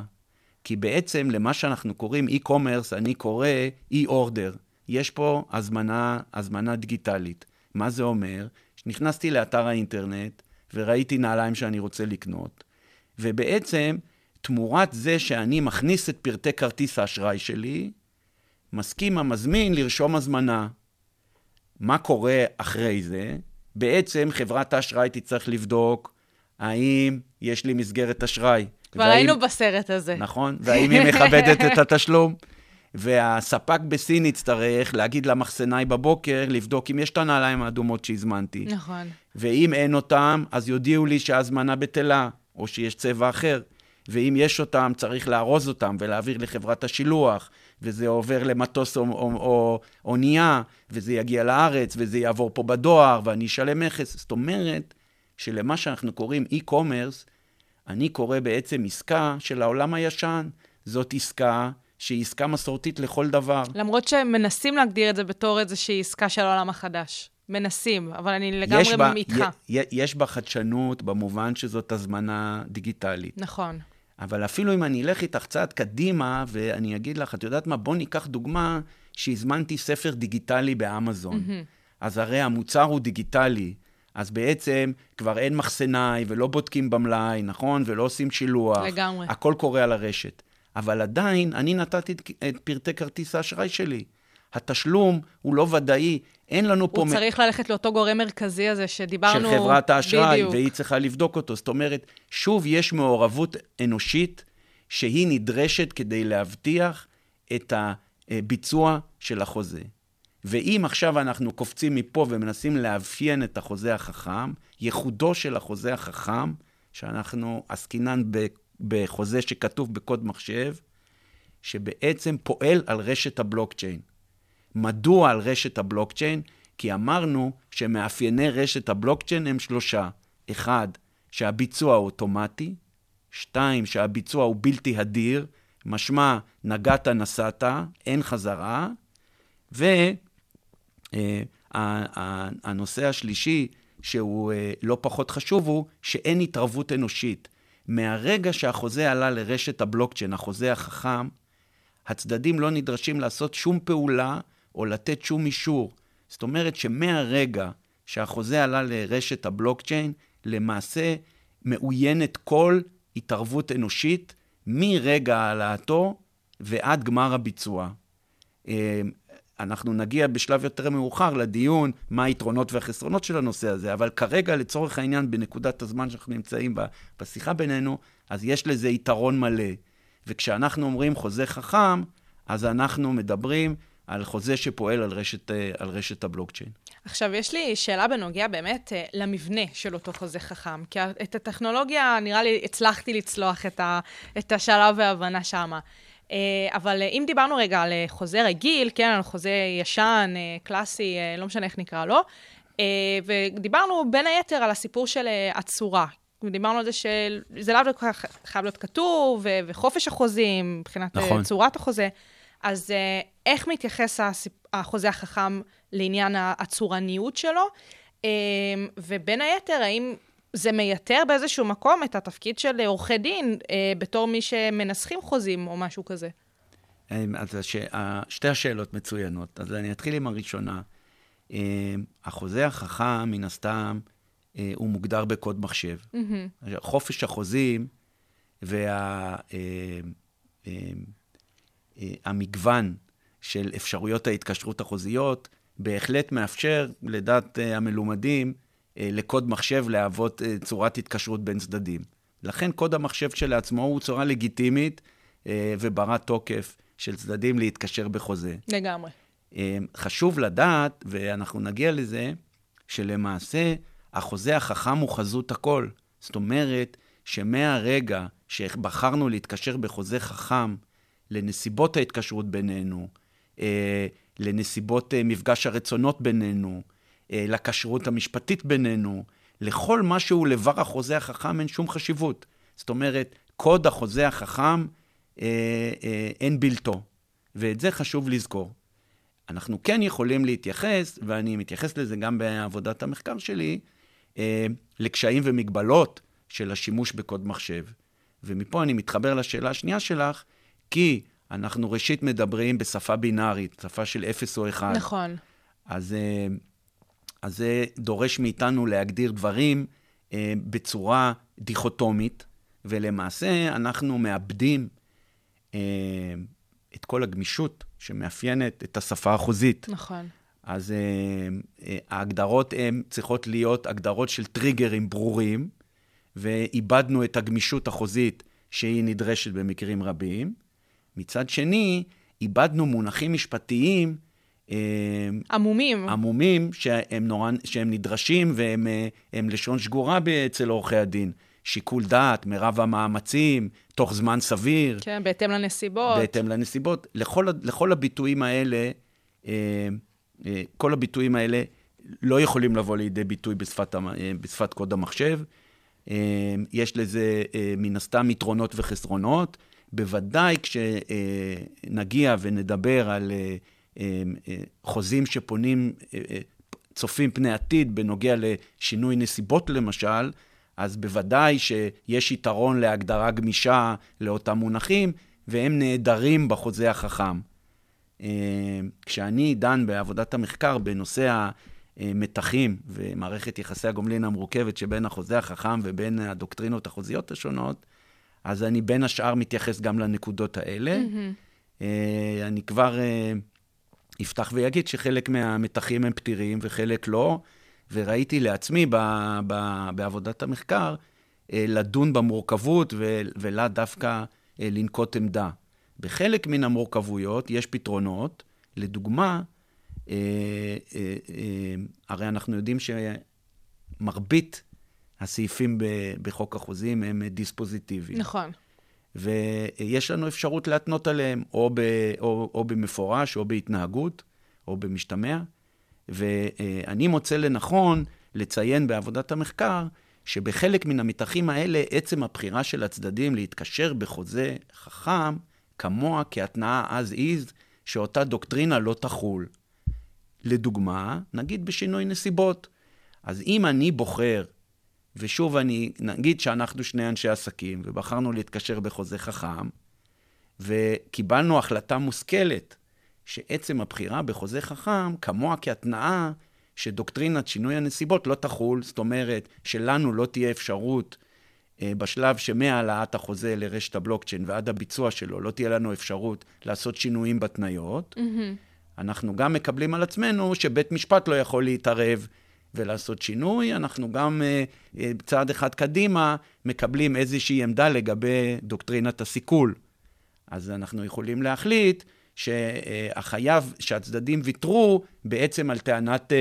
כי בעצם למה שאנחנו קוראים e-commerce, אני קורא e-order. יש פה הזמנה, הזמנה דיגיטלית. מה זה אומר? שנכנסתי לאתר האינטרנט וראיתי נעליים שאני רוצה לקנות, ובעצם, תמורת זה שאני מכניס את פרטי כרטיס האשראי שלי, מסכים המזמין לרשום הזמנה. מה קורה אחרי זה? בעצם חברת האשראי תצטרך לבדוק האם יש לי מסגרת אשראי. כבר והאם- היינו בסרט הזה. נכון, והאם היא מכבדת את התשלום. והספק בסין יצטרך להגיד למחסנאי בבוקר, לבדוק אם יש את הנעליים האדומות שהזמנתי. נכון. ואם אין אותם, אז יודיעו לי שההזמנה בטלה, או שיש צבע אחר. ואם יש אותם, צריך לארוז אותם ולהעביר לחברת השילוח, וזה עובר למטוס או, או, או אונייה, וזה יגיע לארץ, וזה יעבור פה בדואר, ואני אשלם מכס. זאת אומרת, שלמה שאנחנו קוראים e-commerce, אני קורא בעצם עסקה של העולם הישן. זאת עסקה שהיא עסקה מסורתית לכל דבר. למרות שמנסים להגדיר את זה בתור איזושהי עסקה של העולם החדש. מנסים, אבל אני לגמרי יש בה, איתך. יש בה חדשנות במובן שזאת הזמנה דיגיטלית. נכון. אבל אפילו אם אני אלך איתך צעד קדימה, ואני אגיד לך, את יודעת מה, בוא ניקח דוגמה שהזמנתי ספר דיגיטלי באמזון. אז הרי המוצר הוא דיגיטלי, אז בעצם כבר אין מחסנאי ולא בודקים במלאי, נכון? ולא עושים שילוח. לגמרי. הכל קורה על הרשת. אבל עדיין, אני נתתי את פרטי כרטיס האשראי שלי. התשלום הוא לא ודאי, אין לנו פה... הוא מ- צריך ללכת לאותו גורם מרכזי הזה שדיברנו... של חברת האשראי. והיא צריכה לבדוק אותו. זאת אומרת, שוב, יש מעורבות אנושית שהיא נדרשת כדי להבטיח את הביצוע של החוזה. ואם עכשיו אנחנו קופצים מפה ומנסים לאפיין את החוזה החכם, ייחודו של החוזה החכם, שאנחנו עסקינן בחוזה שכתוב בקוד מחשב, שבעצם פועל על רשת הבלוקצ'יין. מדוע על רשת הבלוקצ'יין? כי אמרנו שמאפייני רשת הבלוקצ'יין הם שלושה. אחד, שהביצוע הוא אוטומטי. שתיים, שהביצוע הוא בלתי הדיר, משמע נגעת נסעת, אין חזרה. והנושא השלישי, שהוא אה, לא פחות חשוב, הוא שאין התערבות אנושית. מהרגע שהחוזה עלה לרשת הבלוקצ'יין, החוזה החכם, הצדדים לא נדרשים לעשות שום פעולה או לתת שום אישור. זאת אומרת שמהרגע שהחוזה עלה לרשת הבלוקצ'יין, למעשה מאוינת כל התערבות אנושית מרגע העלאתו ועד גמר הביצוע. אה, אנחנו נגיע בשלב יותר מאוחר לדיון מה היתרונות והחסרונות של הנושא הזה, אבל כרגע, לצורך העניין, בנקודת הזמן שאנחנו נמצאים בה, בשיחה בינינו, אז יש לזה יתרון מלא. וכשאנחנו אומרים חוזה חכם, אז אנחנו מדברים על חוזה שפועל על רשת, אה, על רשת הבלוקצ'יין. עכשיו, יש לי שאלה בנוגע באמת אה, למבנה של אותו חוזה חכם, כי את הטכנולוגיה, נראה לי, הצלחתי לצלוח את, ה, את השלב וההבנה שמה. אה, אבל אם דיברנו רגע על חוזה רגיל, כן, על חוזה ישן, קלאסי, לא משנה איך נקרא לו, ודיברנו בין היתר על הסיפור של הצורה. דיברנו על זה שזה לאו דווקא חייב להיות כתוב, וחופש החוזים, מבחינת נכון. צורת החוזה. אז איך מתייחס החוזה החכם לעניין הצורניות שלו? אה, ובין היתר, האם זה מייתר באיזשהו מקום את התפקיד של עורכי דין אה, בתור מי שמנסחים חוזים או משהו כזה? אה, אז הש... שתי השאלות מצוינות. אז אני אתחיל עם הראשונה. אה, החוזה החכם, מן הסתם, אה, הוא מוגדר בקוד מחשב. חופש החוזים והמגוון של אפשרויות ההתקשרות החוזיות בהחלט מאפשר, לדעת אה, המלומדים, אה, לקוד מחשב להוות אה, צורת התקשרות בין צדדים. לכן קוד המחשב שלעצמו הוא צורה לגיטימית וברת תוקף של צדדים להתקשר בחוזה. לגמרי. חשוב לדעת, ואנחנו נגיע לזה, שלמעשה החוזה החכם הוא חזות הכל. זאת אומרת, שמהרגע שבחרנו להתקשר בחוזה חכם לנסיבות ההתקשרות בינינו, לנסיבות אה, מפגש הרצונות בינינו, אה, לכשרות המשפטית בינינו, לכל מה שהוא לבר החוזה החכם אין שום חשיבות. זאת אומרת, קוד החוזה החכם אה, אה, אין בלתו, ואת זה חשוב לזכור. אנחנו כן יכולים להתייחס, ואני מתייחס לזה גם בעבודת המחקר שלי, אה, לקשיים ומגבלות של השימוש בקוד מחשב. ומפה אני מתחבר לשאלה השנייה שלך, כי אנחנו ראשית מדברים בשפה בינארית, שפה של 0 או 1. נכון. אז, אה, אז זה דורש מאיתנו להגדיר דברים אה, בצורה דיכוטומית, ולמעשה אנחנו מאבדים אה, את כל הגמישות שמאפיינת את השפה החוזית. נכון. אז ההגדרות הן צריכות להיות הגדרות של טריגרים ברורים, ואיבדנו את הגמישות החוזית שהיא נדרשת במקרים רבים. מצד שני, איבדנו מונחים משפטיים אה, עמומים. עמומים שהם, נורא, שהם נדרשים והם אה, לשון שגורה אצל עורכי הדין. שיקול דעת, מרב המאמצים, תוך זמן סביר. כן, בהתאם לנסיבות. בהתאם לנסיבות. לכל, לכל הביטויים האלה, אה, כל הביטויים האלה לא יכולים לבוא לידי ביטוי בשפת, בשפת קוד המחשב. יש לזה מן הסתם יתרונות וחסרונות. בוודאי כשנגיע ונדבר על אה, אה, חוזים שפונים, אה, צופים פני עתיד בנוגע לשינוי נסיבות למשל, אז בוודאי שיש יתרון להגדרה גמישה לאותם מונחים, והם נעדרים בחוזה החכם. כשאני דן בעבודת המחקר בנושא המתחים ומערכת יחסי הגומלין המורכבת שבין החוזה החכם ובין הדוקטרינות החוזיות השונות, אז אני בין השאר מתייחס גם לנקודות האלה. Mm-hmm. אני כבר יפתח ויגיד שחלק מהמתחים הם פתירים וחלק לא, וראיתי לעצמי ב, ב, בעבודת המחקר אה, לדון במורכבות ו, ולאו דווקא אה, לנקוט עמדה. בחלק מן המורכבויות יש פתרונות. לדוגמה, אה, הרי אנחנו יודעים שמרבית הסעיפים בחוק החוזים הם דיספוזיטיביים. נכון. ויש לנו אפשרות להתנות עליהם, או, ב, או, או במפורש, או בהתנהגות, או במשתמע. ואני מוצא לנכון לציין בעבודת המחקר, שבחלק מן המתחים האלה, עצם הבחירה של הצדדים להתקשר בחוזה חכם, כמוה כהתנאה as is, שאותה דוקטרינה לא תחול. לדוגמה, נגיד בשינוי נסיבות. אז אם אני בוחר ושוב, אני, נגיד שאנחנו שני אנשי עסקים, ובחרנו להתקשר בחוזה חכם, וקיבלנו החלטה מושכלת, שעצם הבחירה בחוזה חכם, כמוה כהתנאה שדוקטרינת שינוי הנסיבות לא תחול, זאת אומרת, שלנו לא תהיה אפשרות אה, בשלב שמהעלאת החוזה לרשת הבלוקצ'יין ועד הביצוע שלו, לא תהיה לנו אפשרות לעשות שינויים בתניות. Mm-hmm. אנחנו גם מקבלים על עצמנו שבית משפט לא יכול להתערב ולעשות שינוי, אנחנו גם uh, צעד אחד קדימה מקבלים איזושהי עמדה לגבי דוקטרינת הסיכול. אז אנחנו יכולים להחליט שהחייב, שהצדדים ויתרו בעצם על טענת,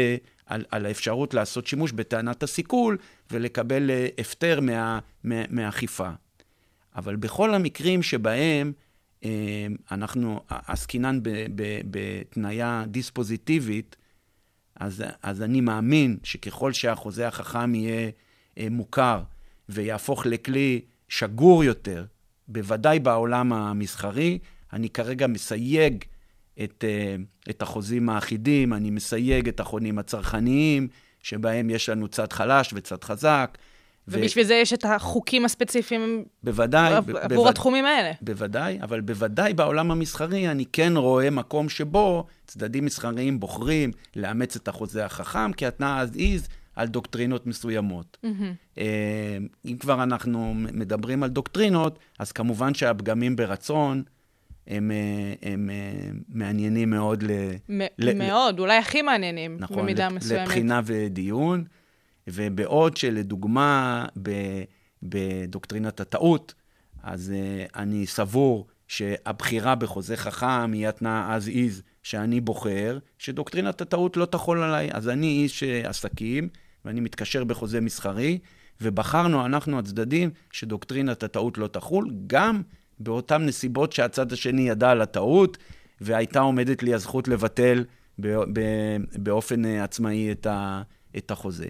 על, על האפשרות לעשות שימוש בטענת הסיכול ולקבל הפטר מה, מה, מהאכיפה. אבל בכל המקרים שבהם אנחנו עסקינן בתניה דיספוזיטיבית, אז, אז אני מאמין שככל שהחוזה החכם יהיה אה, מוכר ויהפוך לכלי שגור יותר, בוודאי בעולם המסחרי, אני כרגע מסייג את, אה, את החוזים האחידים, אני מסייג את החונים הצרכניים, שבהם יש לנו צד חלש וצד חזק. ובשביל ו... זה יש את החוקים הספציפיים בוודאי, עבור בוודאי, התחומים האלה. בוודאי, אבל בוודאי בעולם המסחרי אני כן רואה מקום שבו צדדים מסחריים בוחרים לאמץ את החוזה החכם כהתנאה אז איז על דוקטרינות מסוימות. Mm-hmm. אם כבר אנחנו מדברים על דוקטרינות, אז כמובן שהפגמים ברצון הם, אה, הם, הם אה, מעניינים מאוד ל... מ- ל- מאוד, ל- אולי הכי מעניינים נכון, במידה מסוימת. לבחינה ודיון. ובעוד שלדוגמה בדוקטרינת הטעות, אז uh, אני סבור שהבחירה בחוזה חכם היא התנאה as is שאני בוחר, שדוקטרינת הטעות לא תחול עליי. אז אני איש uh, עסקים, ואני מתקשר בחוזה מסחרי, ובחרנו, אנחנו הצדדים, שדוקטרינת הטעות לא תחול, גם באותן נסיבות שהצד השני ידע על הטעות, והייתה עומדת לי הזכות לבטל באופן אה, עצמאי את החוזה.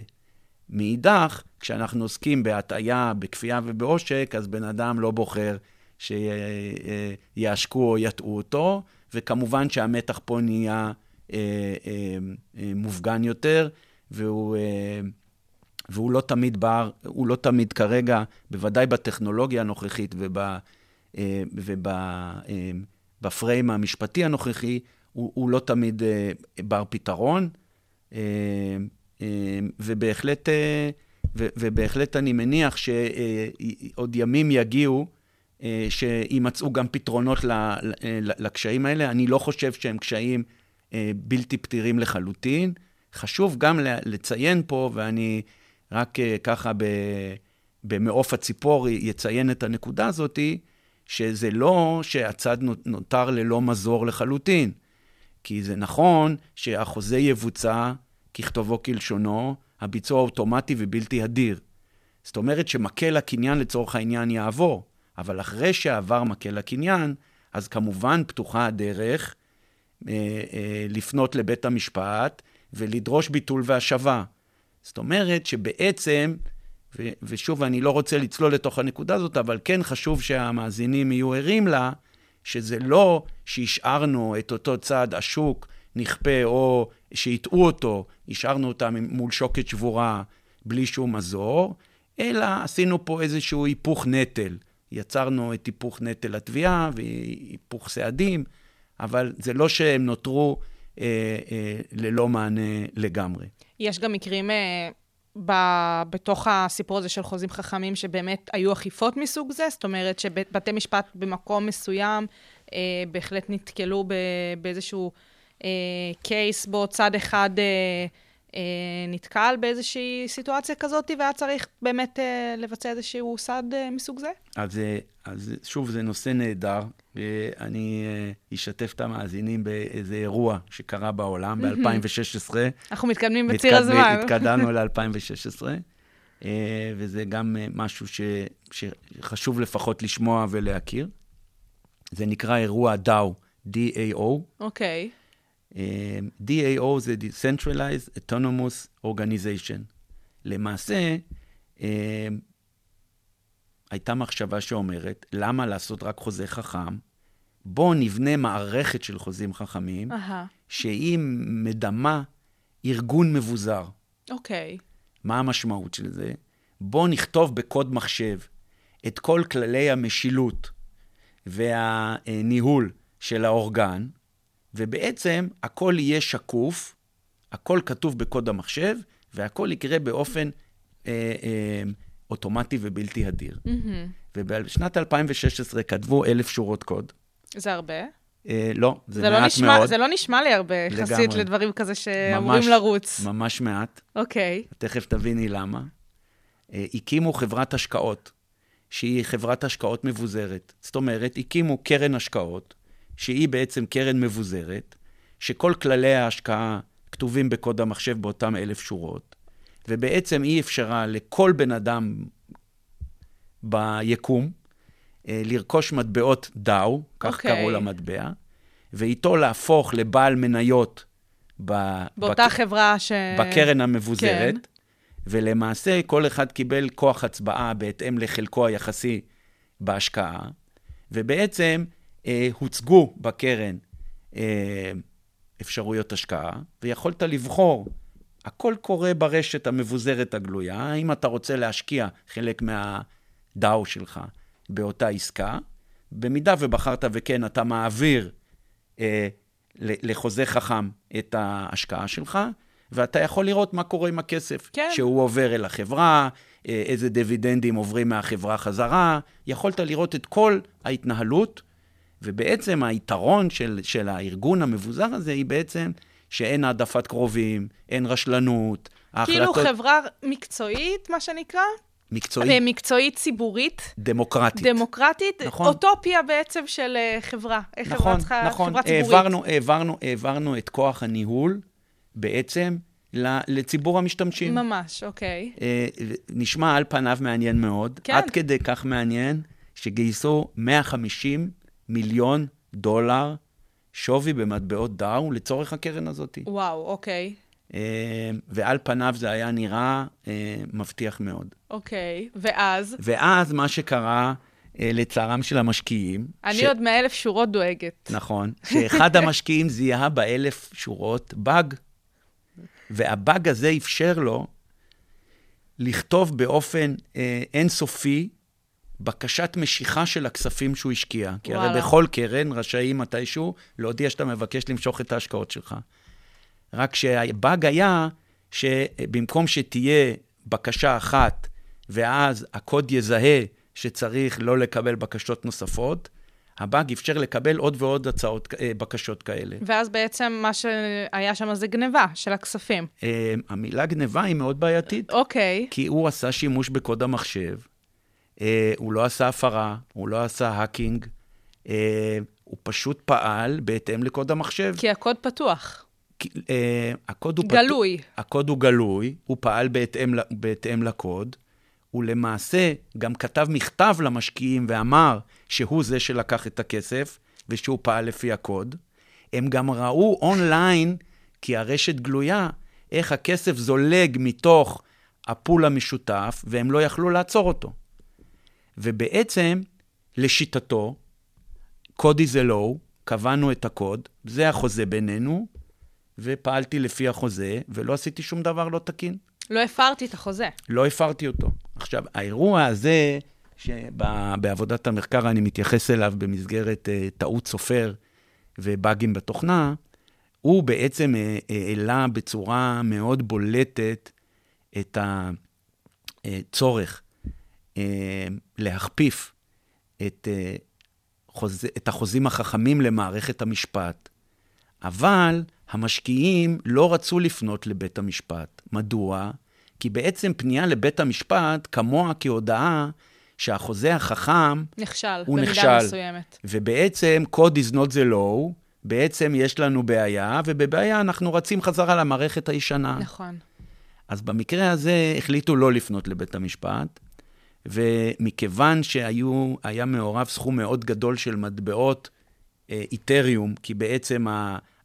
מאידך, כשאנחנו עוסקים בהטעיה, בכפייה ובעושק, אז בן אדם לא בוחר שיעשקו או יטעו אותו, וכמובן שהמתח פה נהיה אה, אה, אה, מופגן יותר, והוא, והוא לא תמיד בר, הוא לא תמיד כרגע, בוודאי בטכנולוגיה הנוכחית וב... ובפריים המשפטי הנוכחי, הוא, הוא לא תמיד בר פתרון, ובהחלט, אה, ובהחלט אני מניח שעוד ימים יגיעו, אה, שימצאו גם פתרונות לקשיים האלה. אני לא חושב שהם קשיים אה, בלתי פתירים לחלוטין. חשוב גם לציין פה, ואני רק אה, ככה במעוף הציפור יציין את הנקודה הזאתי, שזה לא שהצד נותר ללא מזור לחלוטין. כי זה נכון שהחוזה יבוצע ככתובו כלשונו, הביצוע אוטומטי ובלתי הדיר. זאת אומרת שמקל הקניין לצורך העניין יעבור, אבל אחרי שעבר מקל הקניין, אז כמובן פתוחה הדרך אה, אה, לפנות לבית המשפט ולדרוש ביטול והשבה. זאת אומרת שבעצם, ו- ושוב, אני לא רוצה לצלול לתוך הנקודה הזאת, אבל כן חשוב שהמאזינים יהיו ערים לה, שזה לא שהשארנו את אותו צד השוק נכפה, או שהטעו אותו, השארנו אותם מול שוקת שבורה בלי שום מזור, אלא עשינו פה איזשהו היפוך נטל. יצרנו את היפוך נטל התביעה והיפוך סעדים, אבל זה לא שהם נותרו אה, אה, ללא מענה לגמרי. יש גם מקרים אה, ב, בתוך הסיפור הזה של חוזים חכמים, שבאמת היו אכיפות מסוג זה? זאת אומרת שבתי משפט במקום מסוים אה, בהחלט נתקלו ב, באיזשהו אה, קייס בו צד אחד אה, אה, נתקל באיזושהי סיטואציה כזאת, והיה צריך באמת אה, לבצע איזשהו סעד אה, מסוג זה? אז, אה, אז שוב, זה נושא נהדר. ואני uh, אשתף את המאזינים באיזה אירוע שקרה בעולם ב-2016. אנחנו מתקדמים בציר הזמן. התקדמנו *laughs* ל-2016, uh, וזה גם uh, משהו ש, שחשוב לפחות לשמוע ולהכיר. זה נקרא אירוע DAO, D-A-O. אוקיי. Okay. Uh, DAO זה Decentralized Autonomous Organization. למעשה, uh, הייתה מחשבה שאומרת, למה לעשות רק חוזה חכם? בואו נבנה מערכת של חוזים חכמים, uh-huh. שהיא מדמה ארגון מבוזר. אוקיי. Okay. מה המשמעות של זה? בואו נכתוב בקוד מחשב את כל כללי המשילות והניהול של האורגן, ובעצם הכל יהיה שקוף, הכל כתוב בקוד המחשב, והכל יקרה באופן אה, אה, אוטומטי ובלתי הדיר. Mm-hmm. ובשנת 2016 כתבו אלף שורות קוד. זה הרבה? אה, לא, זה, זה מעט לא נשמע, מאוד. זה לא נשמע לי הרבה, יחסית לדברים כזה שאמורים ממש, לרוץ. ממש מעט. אוקיי. Okay. תכף תביני למה. אה, הקימו חברת השקעות, שהיא חברת השקעות מבוזרת. זאת אומרת, הקימו קרן השקעות, שהיא בעצם קרן מבוזרת, שכל כללי ההשקעה כתובים בקוד המחשב באותם אלף שורות, ובעצם היא אפשרה לכל בן אדם ביקום אה, לרכוש מטבעות דאו, כך okay. אוקיי. קראו למטבע, ואיתו להפוך לבעל מניות ב... באותה בק... חברה ש... בקרן המבוזרת, כן. ולמעשה כל אחד קיבל כוח הצבעה בהתאם לחלקו היחסי בהשקעה, ובעצם הוצגו בקרן אה, אפשרויות השקעה, ויכולת לבחור הכל קורה ברשת המבוזרת הגלויה. האם אתה רוצה להשקיע חלק מהדאו שלך באותה עסקה? במידה ובחרת וכן, אתה מעביר אה, לחוזה חכם את ההשקעה שלך, ואתה יכול לראות מה קורה עם הכסף. כן. שהוא עובר אל החברה, אה, איזה דיבידנדים עוברים מהחברה חזרה. יכולת לראות את כל ההתנהלות, ובעצם היתרון של, של הארגון המבוזר הזה היא בעצם שאין העדפת קרובים, אין רשלנות. כאילו ההחלטות... חברה מקצועית, מה שנקרא? מקצועית. מקצועית ציבורית. דמוקרטית. דמוקרטית. נכון. אוטופיה בעצם של uh, חברה. איך נכון, חברה צריכה, נכון. חברה ציבורית. העברנו, העברנו, העברנו את כוח הניהול בעצם לציבור המשתמשים. ממש, אוקיי. נשמע על פניו מעניין מאוד. כן. עד כדי כך מעניין, שגייסו 150 מיליון דולר שווי במטבעות דאו לצורך הקרן הזאת. וואו, אוקיי. אה, ועל פניו זה היה נראה אה, מבטיח מאוד. אוקיי, ואז? ואז מה שקרה, אה, לצערם של המשקיעים... אני ש... עוד מאלף שורות דואגת. נכון, שאחד *laughs* המשקיעים זיהה באלף שורות באג, והבאג הזה אפשר לו לכתוב באופן אה, אינסופי בקשת משיכה של הכספים שהוא השקיע. כי וואלה. הרי בכל קרן רשאים מתישהו להודיע שאתה מבקש למשוך את ההשקעות שלך. רק שהבאג היה שבמקום שתהיה בקשה אחת, ואז הקוד יזהה שצריך לא לקבל בקשות נוספות, הבאג אפשר לקבל עוד ועוד הצעות, אה, בקשות כאלה. ואז בעצם מה שהיה שם זה גניבה של הכספים. אה, המילה גניבה היא מאוד בעייתית, אוקיי. כי הוא עשה שימוש בקוד המחשב, הוא לא עשה הפרה, הוא לא עשה האקינג, אה, הוא פשוט פעל בהתאם לקוד המחשב. כי הקוד פתוח. כי, אה, הקוד הוא גלוי. פתוח, הקוד הוא גלוי, הוא פעל בהתאם, בהתאם לקוד. הוא למעשה גם כתב מכתב למשקיעים ואמר שהוא זה שלקח את הכסף ושהוא פעל לפי הקוד. הם גם ראו אונליין, כי הרשת גלויה, איך הכסף זולג מתוך הפול המשותף, והם לא יכלו לעצור אותו. ובעצם, לשיטתו, קוד is a קבענו את הקוד, זה החוזה בינינו, ופעלתי לפי החוזה, ולא עשיתי שום דבר לא תקין. לא הפרתי את החוזה. לא הפרתי אותו. עכשיו, האירוע הזה, שבעבודת המחקר אני מתייחס אליו במסגרת uh, טעות סופר ובאגים בתוכנה, הוא בעצם uh, העלה בצורה מאוד בולטת את הצורך להכפיף את, uh, חוז... את החוזים החכמים למערכת המשפט. אבל המשקיעים לא רצו לפנות לבית המשפט. מדוע? כי בעצם פנייה לבית המשפט כמוה כהודעה שהחוזה החכם נכשל, הוא במידה נכשל. מסוימת. ובעצם code is not the law, בעצם יש לנו בעיה, ובבעיה אנחנו רצים חזרה למערכת הישנה. נכון. אז במקרה הזה החליטו לא לפנות לבית המשפט, ומכיוון שהיה מעורב סכום מאוד גדול של מטבעות אה, איתריום, כי בעצם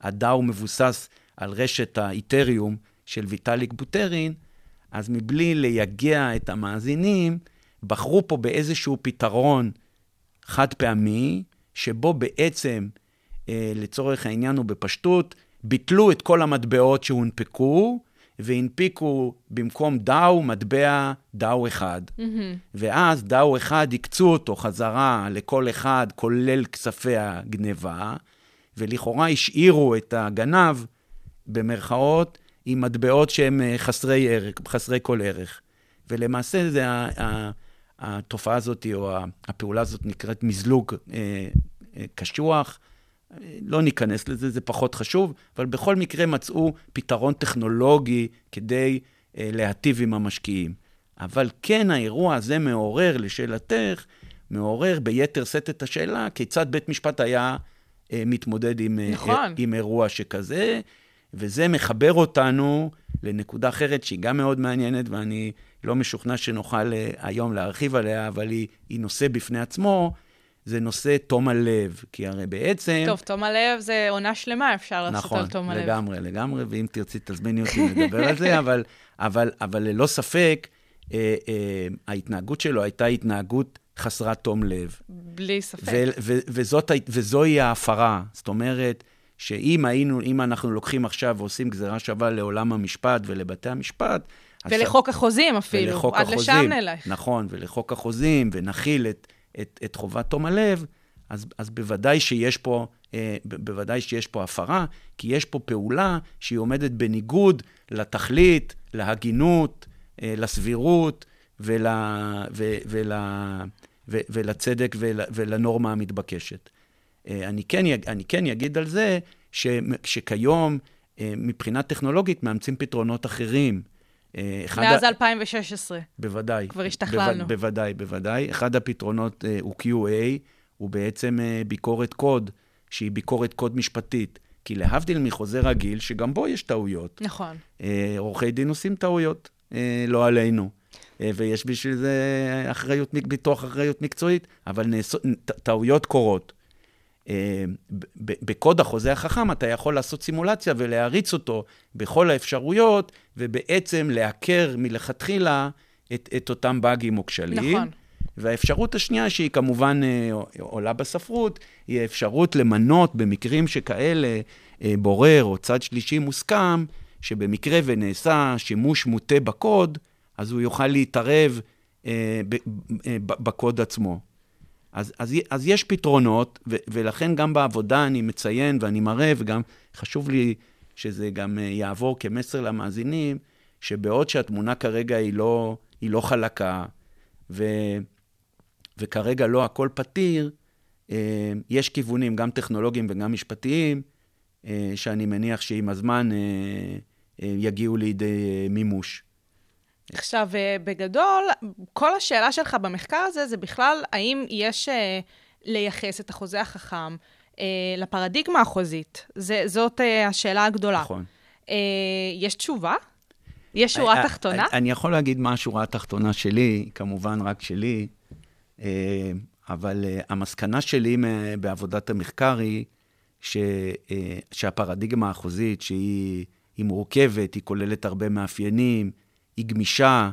הדאו מבוסס על רשת האיתריום של ויטאליק בוטרין, אז מבלי לייגע את המאזינים, בחרו פה באיזשהו פתרון חד פעמי, שבו בעצם, אה, לצורך העניין ובפשטות, ביטלו את כל המטבעות שהונפקו, והנפיקו במקום דאו מטבע דאו אחד. ואז דאו אחד הקצו אותו חזרה לכל אחד, כולל כספי הגניבה, ולכאורה השאירו את הגנב, במרכאות, עם מטבעות שהם אה, חסרי ערך, חסרי כל ערך. ולמעשה זה ה- ה- התופעה הזאת, או הפעולה הזאת נקראת מזלוג אה, אה, קשוח. אה, לא ניכנס לזה, זה פחות חשוב, אבל בכל מקרה מצאו פתרון טכנולוגי כדי אה, להטיב עם המשקיעים. אבל כן, האירוע הזה מעורר, לשאלתך, מעורר ביתר שאת את השאלה כיצד בית משפט היה אה, מתמודד עם, אה, נכון. עם אירוע שכזה, וזה מחבר אותנו לנקודה אחרת שהיא גם מאוד מעניינת, ואני לא משוכנע שנוכל אה, היום להרחיב עליה, אבל היא, היא נושא בפני עצמו, זה נושא תום הלב. כי הרי בעצם... טוב, תום הלב זה עונה שלמה, אפשר לעשות נכון, על תום הלב. לגמרי, לגמרי, ואם תרצי, תזמיני אותי לדבר על זה, *laughs* אבל, אבל, אבל ללא ספק, אה, אה, ההתנהגות שלו הייתה התנהגות חסרת תום לב. בלי ספק. ו- ו- וזאת, וזוהי ההפרה. זאת אומרת, שאם היינו, אם אנחנו לוקחים עכשיו ועושים גזירה שווה לעולם המשפט ולבתי המשפט, ולחוק החוזים אפילו, ולחוק עד החוזים, לשם נלך. נכון, ולחוק החוזים, ונכיל את, את, את חובת תום הלב, אז, אז בוודאי שיש פה, אה, בוודאי שיש פה הפרה, כי יש פה פעולה שהיא עומדת בניגוד לתכלית, להגינות, אה, לסבירות ול, ו, ול, ו, ולצדק ול, ולנורמה המתבקשת. אה, אני כן, אני כן אגיד על זה ש, שכיום, מבחינה טכנולוגית, מאמצים פתרונות אחרים. אה, מאז 2016. בוודאי. כבר השתכללנו. בו, בוודאי, בוודאי. אחד הפתרונות uh, הוא QA, הוא בעצם uh, ביקורת קוד, שהיא ביקורת קוד משפטית. כי להבדיל מחוזה רגיל, שגם בו יש טעויות. נכון. Uh, עורכי דין עושים טעויות, uh, לא עלינו. Uh, ויש בשביל זה אחריות, ביטוח אחריות מקצועית, אבל נעשו, טעויות קורות. ב- בקוד החוזה החכם אתה יכול לעשות סימולציה ולהריץ אותו בכל האפשרויות, ובעצם לעקר מלכתחילה את, את אותם באגים או כשלים. נכון. והאפשרות השנייה, שהיא כמובן אה, עולה בספרות, היא האפשרות למנות במקרים שכאלה אה, בורר או צד שלישי מוסכם, שבמקרה ונעשה שימוש מוטה בקוד, אז הוא יוכל להתערב אה, אה, בקוד עצמו. אז, אז, אז יש פתרונות, ו, ולכן גם בעבודה אני מציין ואני מראה, וגם חשוב לי שזה גם אה, יעבור כמסר למאזינים, שבעוד שהתמונה כרגע היא לא, היא לא חלקה, ו, וכרגע לא הכל פתיר, אה, יש כיוונים, גם טכנולוגיים וגם משפטיים, אה, שאני מניח שעם הזמן יגיעו לידי מימוש. עכשיו, בגדול, כל השאלה שלך במחקר הזה, זה בכלל, האם יש לייחס את החוזה החכם לפרדיגמה החוזית? זה, זאת השאלה הגדולה. נכון. יש תשובה? יש שורה אה, תחתונה? אני יכול להגיד מה השורה התחתונה שלי, כמובן רק שלי, אה, אבל אה, המסקנה שלי בעבודת המחקר היא ש, שהפרדיגמה החוזית, שהיא מורכבת, היא כוללת הרבה מאפיינים, היא גמישה,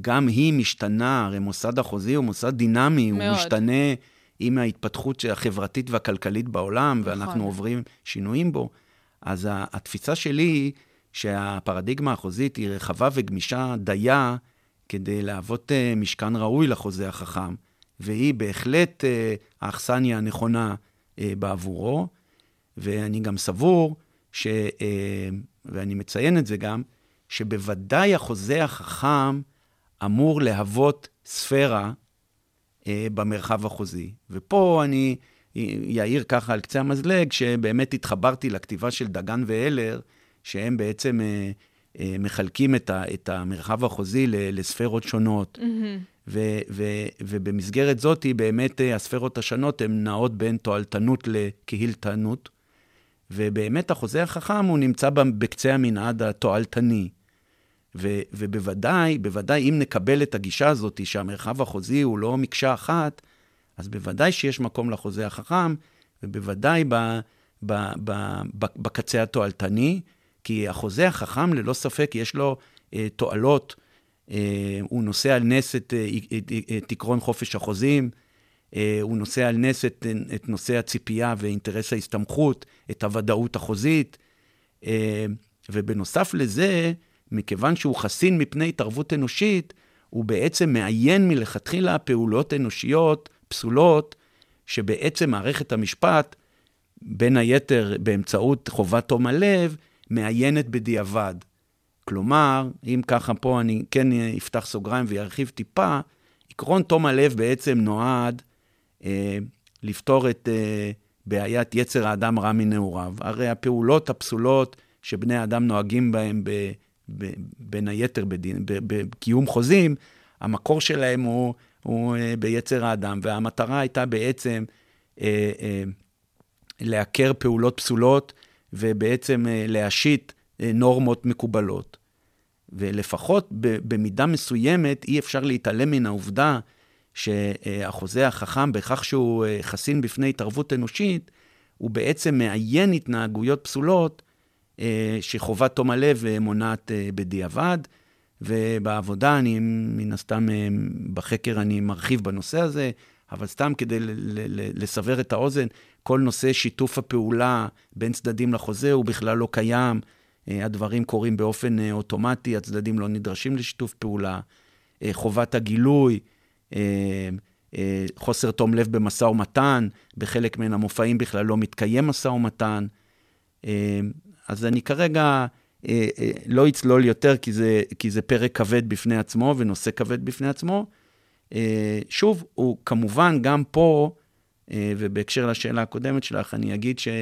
גם היא משתנה, הרי מוסד החוזי הוא מוסד דינמי, מאוד. הוא משתנה עם ההתפתחות החברתית והכלכלית בעולם, נכון. ואנחנו עוברים שינויים בו. אז התפיסה שלי היא שהפרדיגמה החוזית היא רחבה וגמישה דייה כדי להוות אה, משכן ראוי לחוזה החכם, והיא בהחלט אה, האכסניה הנכונה אה, בעבורו. ואני גם סבור, ש, ואני מציין את זה גם, שבוודאי החוזה החכם אמור להוות ספירה במרחב החוזי. ופה אני אעיר ככה על קצה המזלג, שבאמת התחברתי לכתיבה של דגן והלר, שהם בעצם אה, אה, מחלקים את, ה, את המרחב החוזי לספרות שונות. Mm-hmm. ו, ו, ובמסגרת זאת, באמת אה, הספרות השונות הן נעות בין תועלתנות לקהילתנות, ובאמת החוזה החכם הוא נמצא בקצה המנעד התועלתני. ו, ובוודאי, בוודאי, אם נקבל את הגישה הזאת שהמרחב החוזי הוא לא מקשה אחת, אז בוודאי שיש מקום לחוזה החכם, ובוודאי ב, ב, ב, ב, בקצה התועלתני, כי החוזה החכם, ללא ספק, יש לו אה, תועלות. אה, הוא נושא על נס את, אה, את, את, את עקרון חופש החוזים, אה, הוא נושא על נס את, את נושא הציפייה ואינטרס ההסתמכות, את הוודאות החוזית. אה, ובנוסף לזה, מכיוון שהוא חסין מפני התערבות אנושית, הוא בעצם מעיין מלכתחילה פעולות אנושיות פסולות, שבעצם מערכת המשפט, בין היתר באמצעות חובת תום הלב, מעיינת בדיעבד. כלומר, אם ככה פה אני כן אפתח סוגריים וארחיב טיפה, עקרון תום הלב בעצם נועד אה, לפתור את אה, בעיית יצר האדם רע מנעוריו. הרי הפעולות הפסולות שבני האדם נוהגים בהן, ב, ב, בין היתר בדין, ב, בקיום חוזים, המקור שלהם הוא, הוא אה, ביצר האדם, והמטרה הייתה בעצם אה, אה, לעקר פעולות פסולות ובעצם אה, להשית אה, נורמות מקובלות. ולפחות במידה מסוימת אי אפשר להתעלם מן העובדה שהחוזה החכם, בכך שהוא אה, חסין בפני התערבות אנושית, הוא בעצם מעיין התנהגויות פסולות שחובת תום הלב מונעת בדיעבד. ובעבודה, אני מן הסתם, בחקר אני מרחיב בנושא הזה, אבל סתם כדי לסבר את האוזן, כל נושא שיתוף הפעולה בין צדדים לחוזה הוא בכלל לא קיים. אה, הדברים קורים באופן אה, אוטומטי, הצדדים לא נדרשים לשיתוף פעולה. אה, חובת הגילוי, חוסר תום לב במשא ומתן, בחלק מן המופעים בכלל לא מתקיים משא ומתן. אז אני כרגע לא אצלול יותר, כי זה, כי זה פרק כבד בפני עצמו ונושא כבד בפני עצמו. שוב, הוא כמובן גם פה, אה, ובהקשר לשאלה הקודמת שלך, אני אגיד שמאוד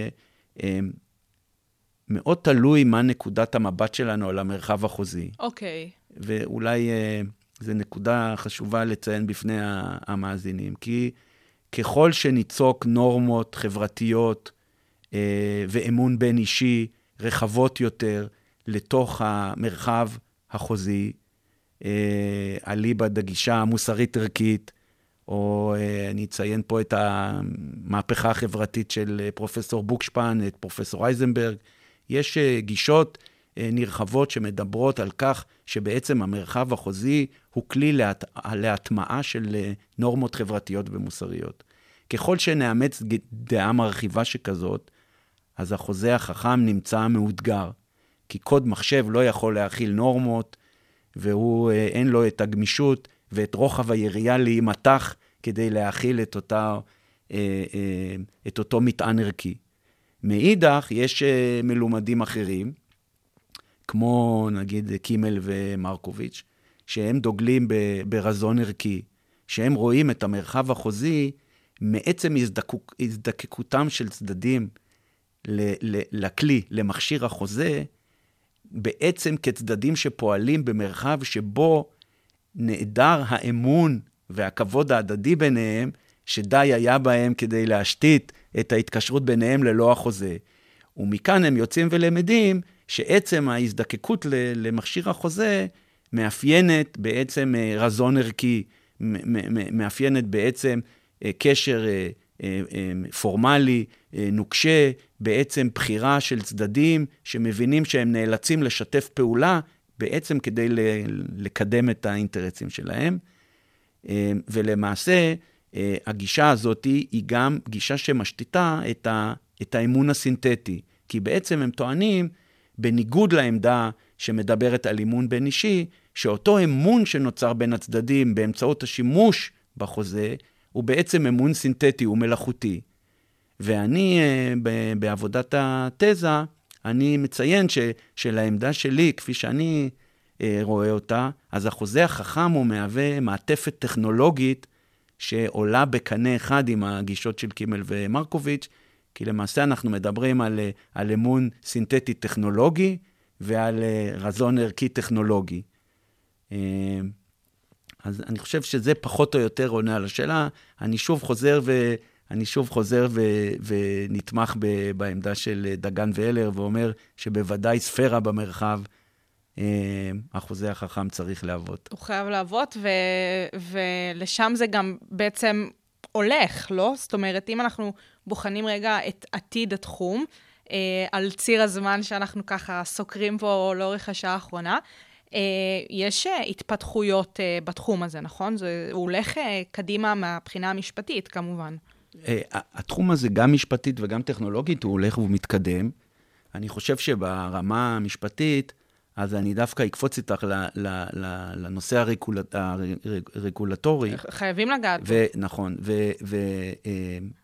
אה, תלוי מה נקודת המבט שלנו על המרחב החוזי. אוקיי. Okay. ואולי אה, זו נקודה חשובה לציין בפני המאזינים, כי ככל שניצוק נורמות חברתיות ואמון בין אישי רחבות יותר לתוך המרחב החוזי, אליבא דגישה המוסרית-ערכית, או אה, אני אציין פה את המהפכה החברתית של אה, פרופסור בוקשפן, את פרופסור אייזנברג. יש אה, גישות נרחבות שמדברות על כך שבעצם המרחב החוזי הוא כלי להט... להטמעה של נורמות חברתיות ומוסריות. ככל שנאמץ דעה מרחיבה שכזאת, אז החוזה החכם נמצא מאותגר. כי קוד מחשב לא יכול להכיל נורמות, והוא, אין לו את הגמישות ואת רוחב היריעה להימתח כדי להכיל את, אותה, אה, אה, את אותו מטען ערכי. מאידך, יש אה, מלומדים אחרים, כמו נגיד קימל ומרקוביץ', שהם דוגלים ברזון ערכי, שהם רואים את המרחב החוזי מעצם הזדקוק, הזדקקותם של צדדים ל- ל- לכלי, למכשיר החוזה, בעצם כצדדים שפועלים במרחב שבו נעדר האמון והכבוד ההדדי ביניהם, שדי היה בהם כדי להשתית את ההתקשרות ביניהם ללא החוזה. ומכאן הם יוצאים ולמדים שעצם ההזדקקות למכשיר החוזה מאפיינת בעצם אה, רזון ערכי, מאפיינת בעצם אה, קשר אה, פורמלי, נוקשה, בעצם בחירה של צדדים שמבינים שהם נאלצים לשתף פעולה בעצם כדי לקדם את האינטרסים שלהם. ולמעשה, הגישה הזאת היא גם גישה שמשתיתה את, האמון הסינתטי. כי בעצם הם טוענים, בניגוד לעמדה שמדברת על אימון בין אישי, שאותו אמון שנוצר בין הצדדים באמצעות השימוש בחוזה, הוא בעצם אמון סינתטי, הוא מלאכותי. ואני, אה, בעבודת התזה, אני מציין ש, שלעמדה שלי, כפי שאני אה, רואה אותה, אז החוזה החכם הוא מהווה מעטפת טכנולוגית שעולה בקנה אחד עם הגישות של קימל ומרקוביץ', כי למעשה אנחנו מדברים על, אה, על אמון סינתטי טכנולוגי ועל רזון ערכי טכנולוגי. אז אני חושב שזה פחות או יותר עונה על השאלה. אני שוב חוזר ו... אני שוב חוזר ו, ונתמך ב, בעמדה של דגן ואלר, ואומר שבוודאי ספירה במרחב, אה, החוזה החכם צריך להוות. הוא חייב להוות, ו, ולשם זה גם בעצם הולך, לא? זאת אומרת, אם אנחנו בוחנים רגע את עתיד התחום, אה, על ציר הזמן שאנחנו ככה סוקרים פה לאורך השעה האחרונה, אה, יש אה, התפתחויות אה, בתחום הזה, נכון? זה, הולך אה, קדימה מהבחינה המשפטית, כמובן. אה, התחום הזה, גם משפטית וגם טכנולוגית, הוא הולך ומתקדם. אני חושב שברמה המשפטית, אז אני דווקא אקפוץ איתך לנושא הרגול... הרגולטורי. חייבים לגעת בו. נכון,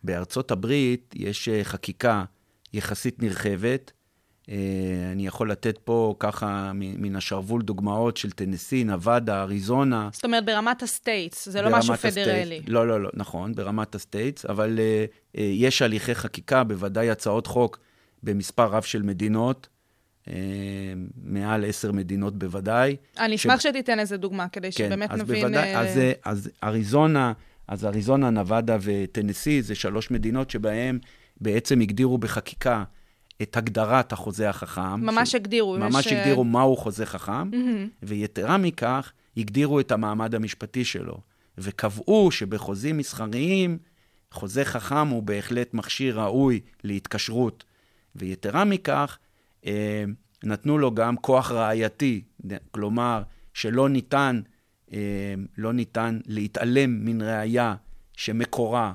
ובארצות הברית יש אה, חקיקה יחסית נרחבת, אה, אני יכול לתת פה ככה מן השרוול דוגמאות של טנסי, נוואדה, אריזונה. זאת אומרת, ברמת ה states, זה לא משהו פדרלי. לא, לא, לא, נכון, ברמת ה states, אבל יש הליכי חקיקה, בוודאי הצעות חוק במספר רב של מדינות, מעל עשר מדינות בוודאי. אני אשמח ש... שתיתן איזה דוגמה, כדי כן, שבאמת אז נבין... בוודאי, uh... אז, אז אריזונה, אז אריזונה, נוואדה וטנסי, זה שלוש מדינות שבהן בעצם הגדירו בחקיקה את הגדרת החוזה החכם. ממש ש... הגדירו. ממש יש... הגדירו מהו חוזה חכם, mm-hmm. ויתרה מכך, הגדירו את המעמד המשפטי שלו, וקבעו שבחוזים מסחריים, חוזה חכם הוא בהחלט מכשיר ראוי להתקשרות. ויתרה מכך, אה, נתנו לו גם כוח ראייתי, כלומר, שלא ניתן, אה, לא ניתן להתעלם מן ראייה שמקורה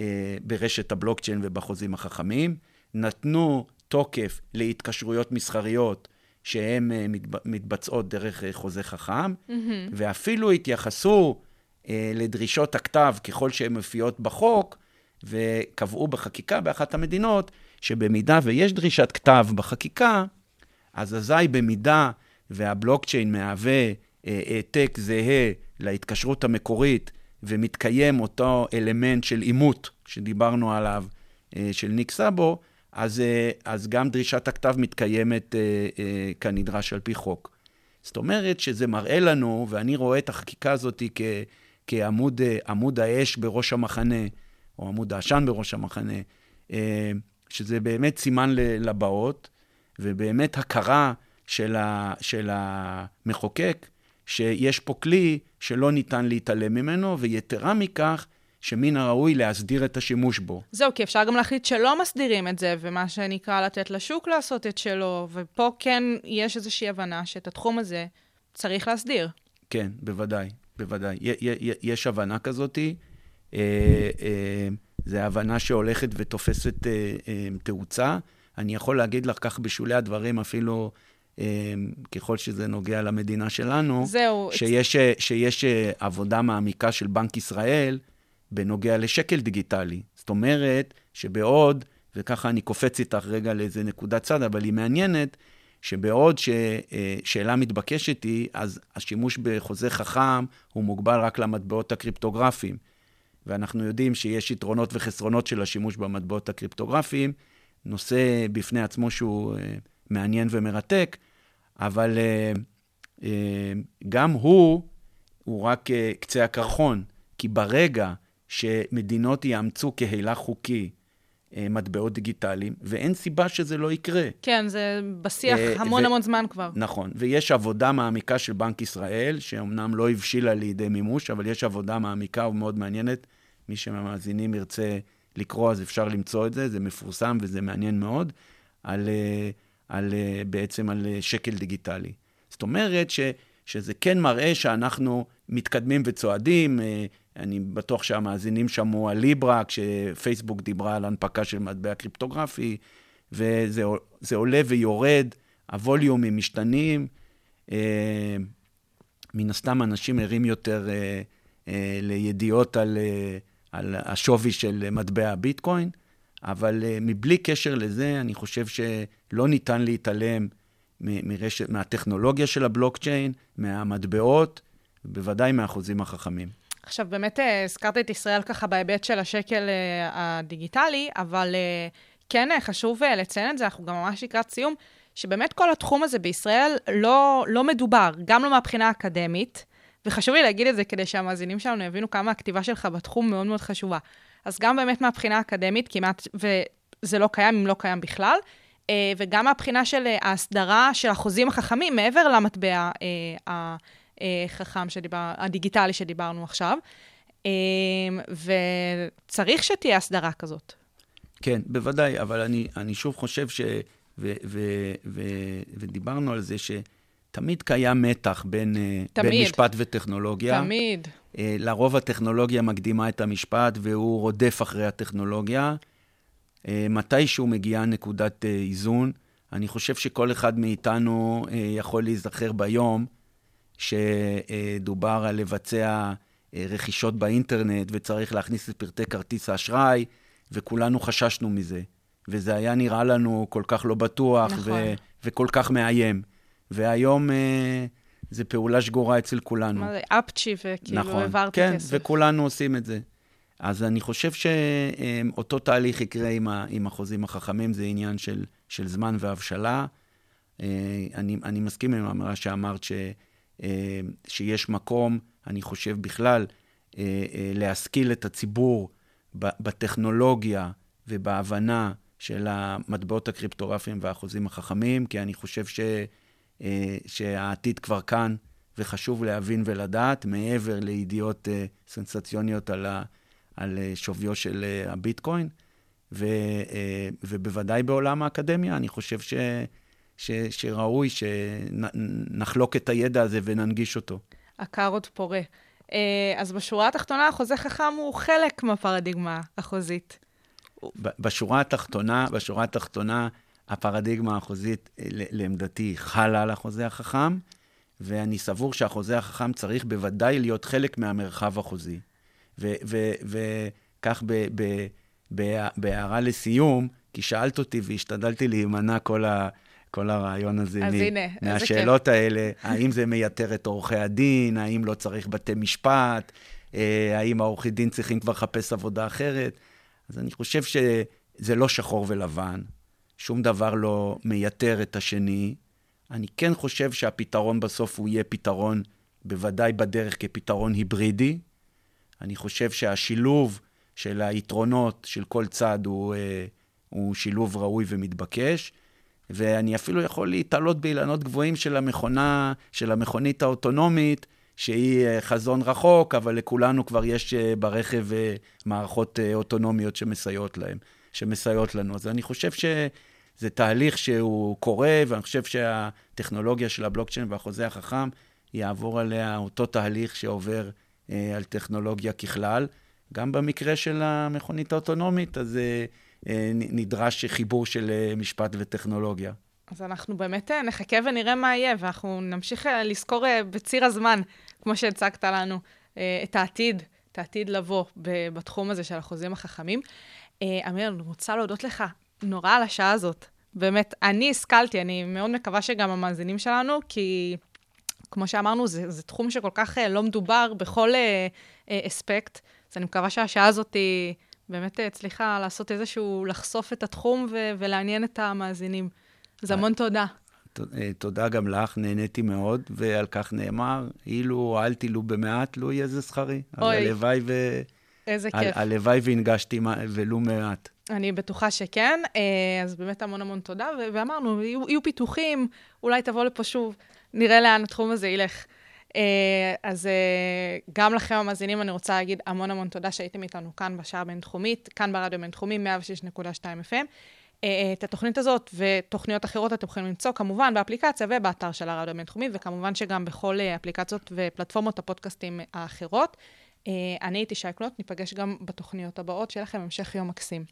אה, ברשת הבלוקצ'יין ובחוזים החכמים. נתנו תוקף להתקשרויות מסחריות שהן אה, מתבצעות דרך אה, חוזה חכם, mm-hmm. ואפילו התייחסו אה, לדרישות הכתב ככל שהן מופיעות בחוק, וקבעו בחקיקה באחת המדינות, שבמידה ויש דרישת כתב בחקיקה, אז אזי במידה והבלוקצ'יין מהווה העתק זהה להתקשרות המקורית, ומתקיים אותו אלמנט של אימות שדיברנו עליו, של ניק סאבו, אז, אה, אז גם דרישת הכתב מתקיימת אה, אה, כנדרש על פי חוק. זאת אומרת שזה מראה לנו, ואני רואה את החקיקה הזאת כ, כעמוד האש בראש המחנה, או עמוד העשן בראש המחנה, שזה באמת סימן לבאות, ובאמת הכרה של, ה, של המחוקק, שיש פה כלי שלא ניתן להתעלם ממנו, ויתרה מכך, שמן הראוי להסדיר את השימוש בו. זהו, כי אפשר גם להחליט שלא מסדירים את זה, ומה שנקרא לתת לשוק לעשות את שלו, ופה כן יש איזושהי הבנה שאת התחום הזה צריך להסדיר. כן, בוודאי, בוודאי. יש הבנה כזאתי. אה, אה, זו הבנה שהולכת ותופסת אה, תאוצה. אני יכול להגיד לך כך בשולי הדברים, אפילו אה, ככל שזה נוגע למדינה שלנו, זהו. שיש, אה, שיש אה, עבודה מעמיקה של בנק ישראל בנוגע לשקל דיגיטלי. זאת אומרת, שבעוד, וככה אני קופץ איתך רגע לאיזה נקודת צד, אבל היא מעניינת, שבעוד ששאלה מתבקשת היא, אז השימוש בחוזה חכם הוא מוגבל רק למטבעות הקריפטוגרפיים. ואנחנו יודעים שיש יתרונות וחסרונות של השימוש במטבעות הקריפטוגרפיים, נושא בפני עצמו שהוא אה, מעניין ומרתק, אבל אה, אה, גם הוא, הוא רק קצה הקרחון, כי ברגע שמדינות יאמצו כהילך חוקי מטבעות דיגיטליים, ואין סיבה שזה לא יקרה. כן, זה בשיח אה, המון ו- המון זמן כבר. נכון, ויש עבודה מעמיקה של בנק ישראל, שאומנם לא הבשילה לידי מימוש, אבל יש עבודה מעמיקה ומאוד מעניינת. מי שמהמאזינים ירצה לקרוא, אז אפשר למצוא את זה, זה מפורסם וזה מעניין מאוד, על, אה, על, אה, בעצם על אה, שקל דיגיטלי. זאת אומרת ש, שזה כן מראה שאנחנו מתקדמים וצועדים. אני בטוח שהמאזינים שמעו על ליברה, כשפייסבוק דיברה על הנפקה של מטבע קריפטוגרפי, וזה זה עולה ויורד, הווליומים משתנים. אה, מן הסתם אנשים ערים יותר אה, אה, לידיעות על, אה, על השווי של מטבע הביטקוין, אבל אה, מבלי קשר לזה, אני חושב שלא ניתן להתעלם מ- מרשת, מהטכנולוגיה של הבלוקצ'יין, מהמטבעות, בוודאי מהחוזים החכמים. עכשיו, באמת אה, הזכרת את ישראל ככה בהיבט של השקל אה, הדיגיטלי, אבל אה, כן חשוב לציין את זה, אנחנו גם ממש לקראת סיום, שבאמת כל התחום הזה בישראל לא, לא מדובר, גם לא מהבחינה האקדמית, וחשוב לי להגיד את זה כדי שהמאזינים שלנו יבינו כמה הכתיבה שלך בתחום מאוד מאוד חשובה. אז גם באמת מהבחינה האקדמית, כמעט, וזה לא קיים אם לא קיים בכלל, וגם מהבחינה של ההסדרה של החוזים החכמים, מעבר למטבע אה, החכם, שדיבר, הדיגיטלי שדיברנו עכשיו. אה, וצריך שתהיה הסדרה כזאת. כן, בוודאי, אבל אני, אני שוב חושב ש... ו, ו, ו, ודיברנו על זה שתמיד קיים מתח בין, אה, תמיד. בין משפט וטכנולוגיה. תמיד. לרוב הטכנולוגיה מקדימה את המשפט והוא רודף אחרי הטכנולוגיה. מתישהו מגיעה נקודת איזון. אני חושב שכל אחד מאיתנו יכול להיזכר ביום שדובר על לבצע אה, רכישות באינטרנט וצריך להכניס את פרטי כרטיס האשראי, וכולנו חששנו מזה. וזה היה נראה לנו כל כך לא בטוח נכון. ו- וכל כך מאיים. והיום אה, זו פעולה שגורה אצל כולנו. מה זה, אפצ'י, וכאילו נכון, העברתי כן, כסף. וכולנו עושים את זה. אז אני חושב שאותו תהליך יקרה עם, ה, עם החוזים החכמים, זה עניין של, של זמן והבשלה. אה, אני, אני מסכים עם האמירה שאמרת ש, אה, שיש מקום, אני חושב בכלל, אה, אה, להשכיל את הציבור בטכנולוגיה ובהבנה של המטבעות הקריפטוגרפיים והחוזים החכמים, כי אני חושב ש, אה, שהעתיד כבר כאן, וחשוב להבין ולדעת, מעבר לידיעות אה, סנסציוניות על, ה, על אה, שוויו של אה, הביטקוין, ו, אה, ובוודאי בעולם האקדמיה, אני חושב ש, ש, שראוי שנחלוק את הידע הזה וננגיש אותו. הכר עוד פורה. אה, אז בשורה התחתונה, החוזה חכם הוא חלק מהפרדיגמה החוזית. בשורה התחתונה, בשורה התחתונה, הפרדיגמה החוזית, אה, לעמדתי, חלה על החוזה החכם, ואני סבור שהחוזה החכם צריך בוודאי להיות חלק מהמרחב החוזי. וכך בהערה לסיום, כי שאלת אותי והשתדלתי להימנע כל, ה, כל הרעיון הזה אז מ- הנה, מהשאלות האלה, האם זה מייתר את עורכי הדין, האם לא צריך בתי משפט, אה, האם העורכי דין צריכים כבר לחפש עבודה אחרת. אז אני חושב שזה לא שחור ולבן, שום דבר לא מייתר את השני. אני כן חושב שהפתרון בסוף הוא יהיה פתרון, בוודאי בדרך כפתרון היברידי. אני חושב שהשילוב של היתרונות של כל צד הוא, אה, הוא שילוב ראוי ומתבקש. ואני אפילו יכול להתעלות באילנות גבוהים של המכונה, של המכונית האוטונומית, שהיא אה, חזון רחוק, אבל לכולנו כבר יש אה, ברכב אה, מערכות אוטונומיות שמסייעות להם, שמסייעות לנו. אז אני חושב שזה תהליך שהוא קורה, ואני חושב שהטכנולוגיה של הבלוקצ'יין והחוזה החכם יעבור עליה אותו תהליך שעובר אה, על טכנולוגיה ככלל. גם במקרה של המכונית האוטונומית, אז אה, נדרש חיבור של אה, משפט וטכנולוגיה. אז אנחנו באמת אה, נחכה ונראה מה יהיה, ואנחנו נמשיך אה, לזכור אה, בציר הזמן, כמו שהצגת לנו, אה, את העתיד, את העתיד לבוא בתחום הזה של החוזים החכמים. אה, אמיר, אני רוצה להודות לך נורא על השעה הזאת. באמת, אני השכלתי, אני מאוד מקווה שגם המאזינים שלנו, כי כמו שאמרנו, זה, זה תחום שכל כך אה, לא מדובר בכל אה, אה, אספקט. אז אני מקווה שהשעה הזאת היא באמת אה, הצליחה לעשות איזשהו, לחשוף את התחום ו- ולעניין את המאזינים. אז המון תודה. אה, תודה גם לך, נהניתי מאוד, ועל כך נאמר, אילו אל תילו במעט, לו יהיה זה שכרי. אז אוי, הלוואי ו... איזה כיף. הלוואי והנגשתי ולו מעט. אני בטוחה שכן, אה, אז באמת המון המון תודה, ואמרנו, יהיו, יהיו פיתוחים, אולי תבוא לפה שוב, נראה לאן התחום הזה ילך. אה, אז אה, גם לכם המאזינים, אני רוצה להגיד המון המון תודה שהייתם איתנו כאן בשעה הבינתחומית, כאן ברדיו בינתחומי, 106.2 FM. אה, את התוכנית הזאת ותוכניות אחרות אתם יכולים למצוא כמובן באפליקציה ובאתר של הרדיו הבינתחומי, וכמובן שגם בכל אפליקציות ופלטפורמות הפודקאסטים האחרות. אני הייתי שי קלוט, ניפגש גם בתוכניות הבאות, שיהיה לכם המשך יום מקסים.